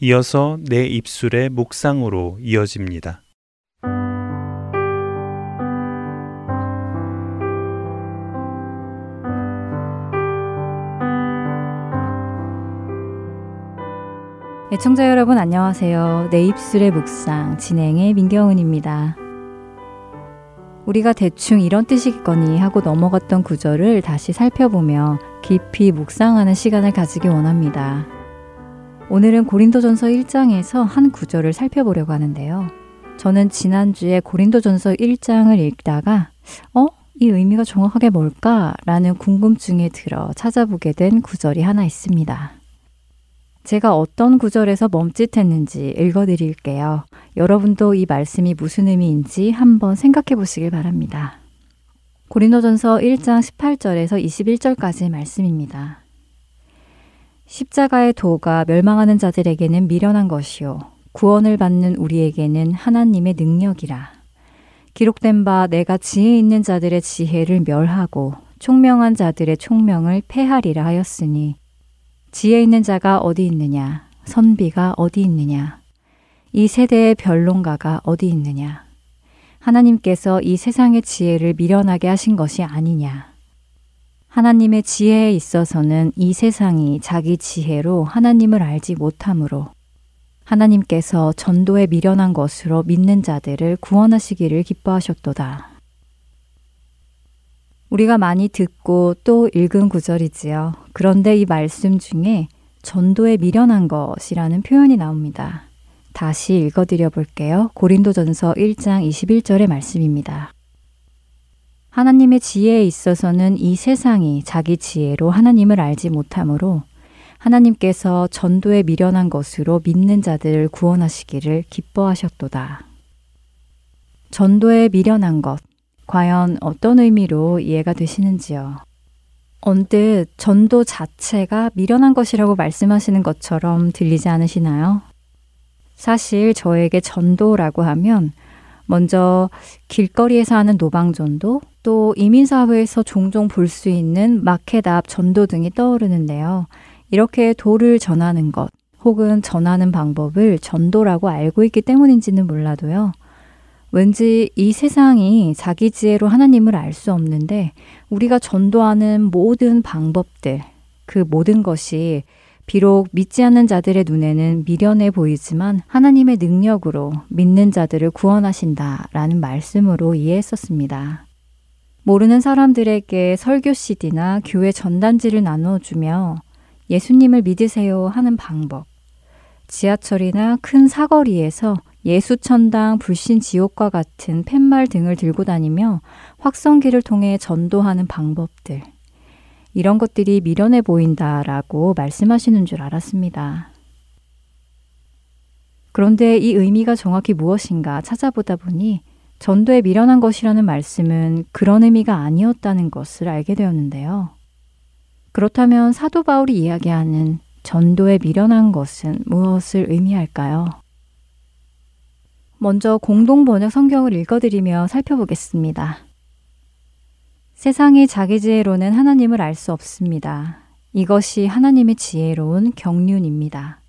이어서 내 입술의 묵상으로 이어집니다. 애청자 여러분 안녕하세요. 내 입술의 묵상 진행의 민경은입니다. 우리가 대충 이런 뜻이겠거니 하고 넘어갔던 구절을 다시 살펴보며 깊이 묵상하는 시간을 가지기 원합니다. 오늘은 고린도전서 1장에서 한 구절을 살펴보려고 하는데요. 저는 지난주에 고린도전서 1장을 읽다가 어? 이 의미가 정확하게 뭘까? 라는 궁금증에 들어 찾아보게 된 구절이 하나 있습니다. 제가 어떤 구절에서 멈칫했는지 읽어드릴게요. 여러분도 이 말씀이 무슨 의미인지 한번 생각해 보시길 바랍니다. 고린도전서 1장 18절에서 21절까지 말씀입니다. 십자가의 도가 멸망하는 자들에게는 미련한 것이요 구원을 받는 우리에게는 하나님의 능력이라. 기록된 바 내가 지혜 있는 자들의 지혜를 멸하고 총명한 자들의 총명을 패하리라 하였으니 지혜 있는 자가 어디 있느냐? 선비가 어디 있느냐? 이 세대의 변론가가 어디 있느냐? 하나님께서 이 세상의 지혜를 미련하게 하신 것이 아니냐? 하나님의 지혜에 있어서는 이 세상이 자기 지혜로 하나님을 알지 못하므로 하나님께서 전도에 미련한 것으로 믿는 자들을 구원하시기를 기뻐하셨도다. 우리가 많이 듣고 또 읽은 구절이지요. 그런데 이 말씀 중에 전도에 미련한 것이라는 표현이 나옵니다. 다시 읽어드려 볼게요. 고린도전서 1장 21절의 말씀입니다. 하나님의 지혜에 있어서는 이 세상이 자기 지혜로 하나님을 알지 못하므로 하나님께서 전도에 미련한 것으로 믿는 자들을 구원하시기를 기뻐하셨도다. 전도에 미련한 것, 과연 어떤 의미로 이해가 되시는지요? 언뜻 전도 자체가 미련한 것이라고 말씀하시는 것처럼 들리지 않으시나요? 사실 저에게 전도라고 하면 먼저 길거리에서 하는 노방전도 또 이민사회에서 종종 볼 수 있는 마켓 앞 전도 등이 떠오르는데요. 이렇게 도를 전하는 것 혹은 전하는 방법을 전도라고 알고 있기 때문인지는 몰라도요. 왠지 이 세상이 자기 지혜로 하나님을 알 수 없는데 우리가 전도하는 모든 방법들, 그 모든 것이 비록 믿지 않는 자들의 눈에는 미련해 보이지만 하나님의 능력으로 믿는 자들을 구원하신다 라는 말씀으로 이해했었습니다. 모르는 사람들에게 설교 CD나 교회 전단지를 나누어주며 예수님을 믿으세요 하는 방법, 지하철이나 큰 사거리에서 예수천당, 불신지옥과 같은 팻말 등을 들고 다니며 확성기를 통해 전도하는 방법들. 이런 것들이 미련해 보인다라고 말씀하시는 줄 알았습니다. 그런데 이 의미가 정확히 무엇인가 찾아보다 보니 전도에 미련한 것이라는 말씀은 그런 의미가 아니었다는 것을 알게 되었는데요. 그렇다면 사도 바울이 이야기하는 전도에 미련한 것은 무엇을 의미할까요? 먼저 공동 번역 성경을 읽어드리며 살펴보겠습니다. 세상이 자기 지혜로는 하나님을 알 수 없습니다. 이것이 하나님의 지혜로운 경륜입니다.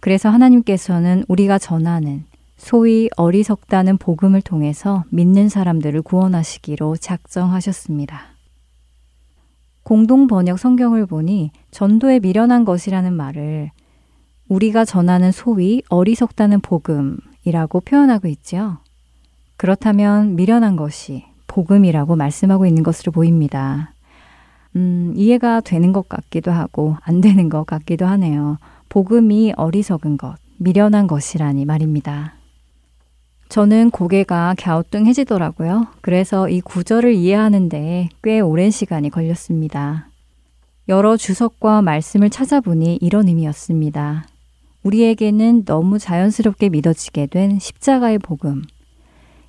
그래서 하나님께서는 우리가 전하는 소위 어리석다는 복음을 통해서 믿는 사람들을 구원하시기로 작정하셨습니다. 공동 번역 성경을 보니 전도에 미련한 것이라는 말을 우리가 전하는 소위 어리석다는 복음 복음이라고 표현하고 있죠. 그렇다면 미련한 것이 복음이라고 말씀하고 있는 것으로 보입니다. 음, 이해가 되는 것 같기도 하고 안 되는 것 같기도 하네요. 복음이 어리석은 것, 미련한 것이라니 말입니다. 저는 고개가 갸우뚱해지더라고요. 그래서 이 구절을 이해하는데 꽤 오랜 시간이 걸렸습니다. 여러 주석과 말씀을 찾아보니 이런 의미였습니다. 우리에게는 너무 자연스럽게 믿어지게 된 십자가의 복음.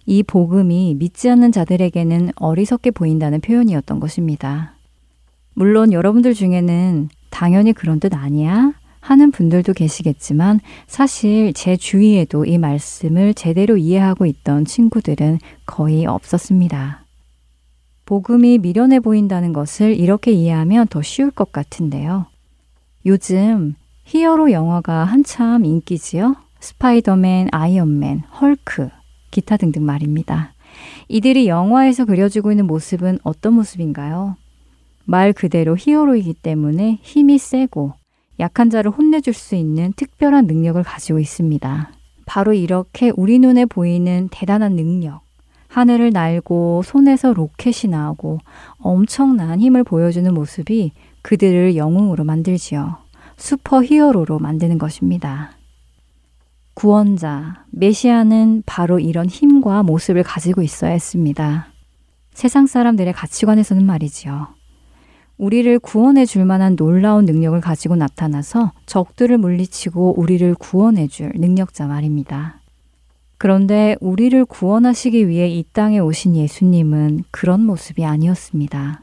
이 복음이 믿지 않는 자들에게는 어리석게 보인다는 표현이었던 것입니다. 물론 여러분들 중에는 당연히 그런 뜻 아니야? 하는 분들도 계시겠지만 사실 제 주위에도 이 말씀을 제대로 이해하고 있던 친구들은 거의 없었습니다. 복음이 미련해 보인다는 것을 이렇게 이해하면 더 쉬울 것 같은데요. 요즘 히어로 영화가 한참 인기지요? 스파이더맨, 아이언맨, 헐크, 기타 등등 말입니다. 이들이 영화에서 그려지고 있는 모습은 어떤 모습인가요? 말 그대로 히어로이기 때문에 힘이 세고 악한 자를 혼내줄 수 있는 특별한 능력을 가지고 있습니다. 바로 이렇게 우리 눈에 보이는 대단한 능력, 하늘을 날고 손에서 로켓이 나오고 엄청난 힘을 보여주는 모습이 그들을 영웅으로 만들지요. 슈퍼 히어로로 만드는 것입니다. 구원자, 메시아는 바로 이런 힘과 모습을 가지고 있어야 했습니다. 세상 사람들의 가치관에서는 말이지요. 우리를 구원해 줄 만한 놀라운 능력을 가지고 나타나서 적들을 물리치고 우리를 구원해 줄 능력자 말입니다. 그런데 우리를 구원하시기 위해 이 땅에 오신 예수님은 그런 모습이 아니었습니다.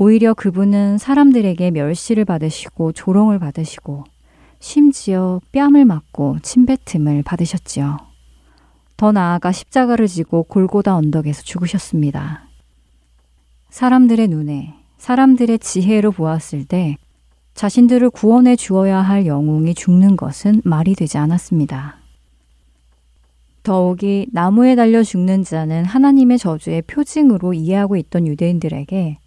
오히려 그분은 사람들에게 멸시를 받으시고 조롱을 받으시고 심지어 뺨을 맞고 침뱉음을 받으셨지요. 더 나아가 십자가를 지고 골고다 언덕에서 죽으셨습니다. 사람들의 눈에 사람들의 지혜로 보았을 때 자신들을 구원해 주어야 할 영웅이 죽는 것은 말이 되지 않았습니다. 더욱이 나무에 달려 죽는 자는 하나님의 저주의 표징으로 이해하고 있던 유대인들에게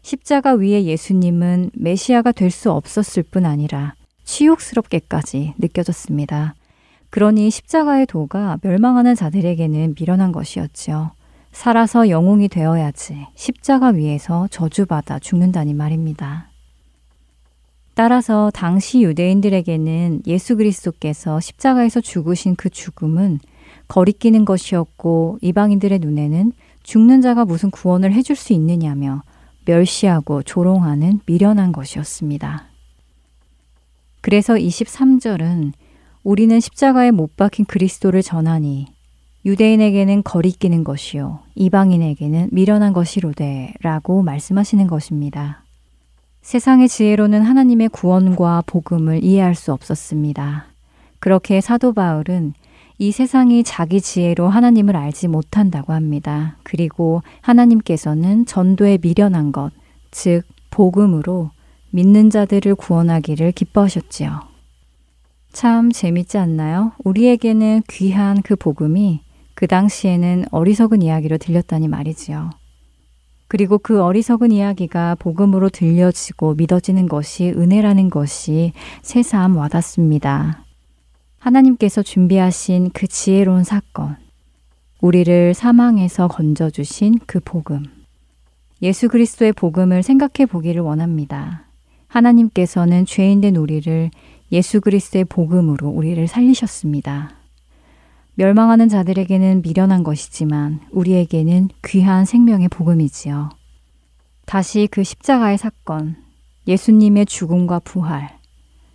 십자가 위에 예수님은 메시아가 될 수 없었을 뿐 아니라 치욕스럽게까지 느껴졌습니다. 그러니 십자가의 도가 멸망하는 자들에게는 미련한 것이었지요. 살아서 영웅이 되어야지 십자가 위에서 저주받아 죽는다니 말입니다. 따라서 당시 유대인들에게는 예수 그리스도께서 십자가에서 죽으신 그 죽음은 거리끼는 것이었고 이방인들의 눈에는 죽는 자가 무슨 구원을 해줄 수 있느냐며 멸시하고 조롱하는 미련한 것이었습니다. 그래서 23절은 우리는 십자가에 못 박힌 그리스도를 전하니 유대인에게는 거리끼는 것이요 이방인에게는 미련한 것이로되 라고 말씀하시는 것입니다. 세상의 지혜로는 하나님의 구원과 복음을 이해할 수 없었습니다. 그렇게 사도 바울은 이 세상이 자기 지혜로 하나님을 알지 못한다고 합니다. 그리고 하나님께서는 전도에 미련한 것, 즉, 복음으로 믿는 자들을 구원하기를 기뻐하셨지요. 참 재밌지 않나요? 우리에게는 귀한 그 복음이 그 당시에는 어리석은 이야기로 들렸다니 말이지요. 그리고 그 어리석은 이야기가 복음으로 들려지고 믿어지는 것이 은혜라는 것이 새삼 와닿습니다. 하나님께서 준비하신 그 지혜로운 사건, 우리를 사망에서 건져주신 그 복음, 예수 그리스도의 복음을 생각해 보기를 원합니다. 하나님께서는 죄인된 우리를 예수 그리스도의 복음으로 우리를 살리셨습니다. 멸망하는 자들에게는 미련한 것이지만 우리에게는 귀한 생명의 복음이지요. 다시 그 십자가의 사건, 예수님의 죽음과 부활,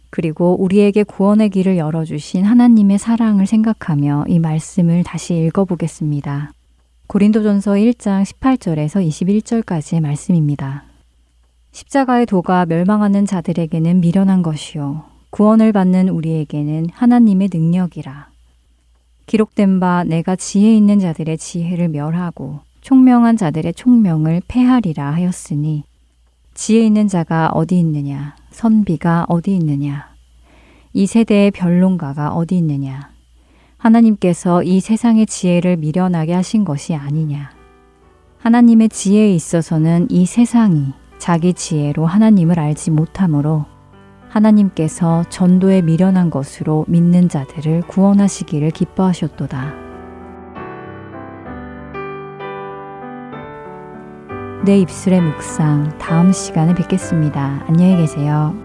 그리고 우리에게 구원의 길을 열어주신 하나님의 사랑을 생각하며 이 말씀을 다시 읽어보겠습니다. 고린도전서 1장 18절에서 21절까지의 말씀입니다. 십자가의 도가 멸망하는 자들에게는 미련한 것이요. 구원을 받는 우리에게는 하나님의 능력이라. 기록된 바 내가 지혜 있는 자들의 지혜를 멸하고 총명한 자들의 총명을 패하리라 하였으니 지혜 있는 자가 어디 있느냐 선비가 어디 있느냐 이 세대의 변론가가 어디 있느냐 하나님께서 이 세상의 지혜를 미련하게 하신 것이 아니냐 하나님의 지혜에 있어서는 이 세상이 자기 지혜로 하나님을 알지 못하므로 하나님께서 전도에 미련한 것으로 믿는 자들을 구원하시기를 기뻐하셨도다. 내 입술의 묵상 다음 시간에 뵙겠습니다. 안녕히 계세요.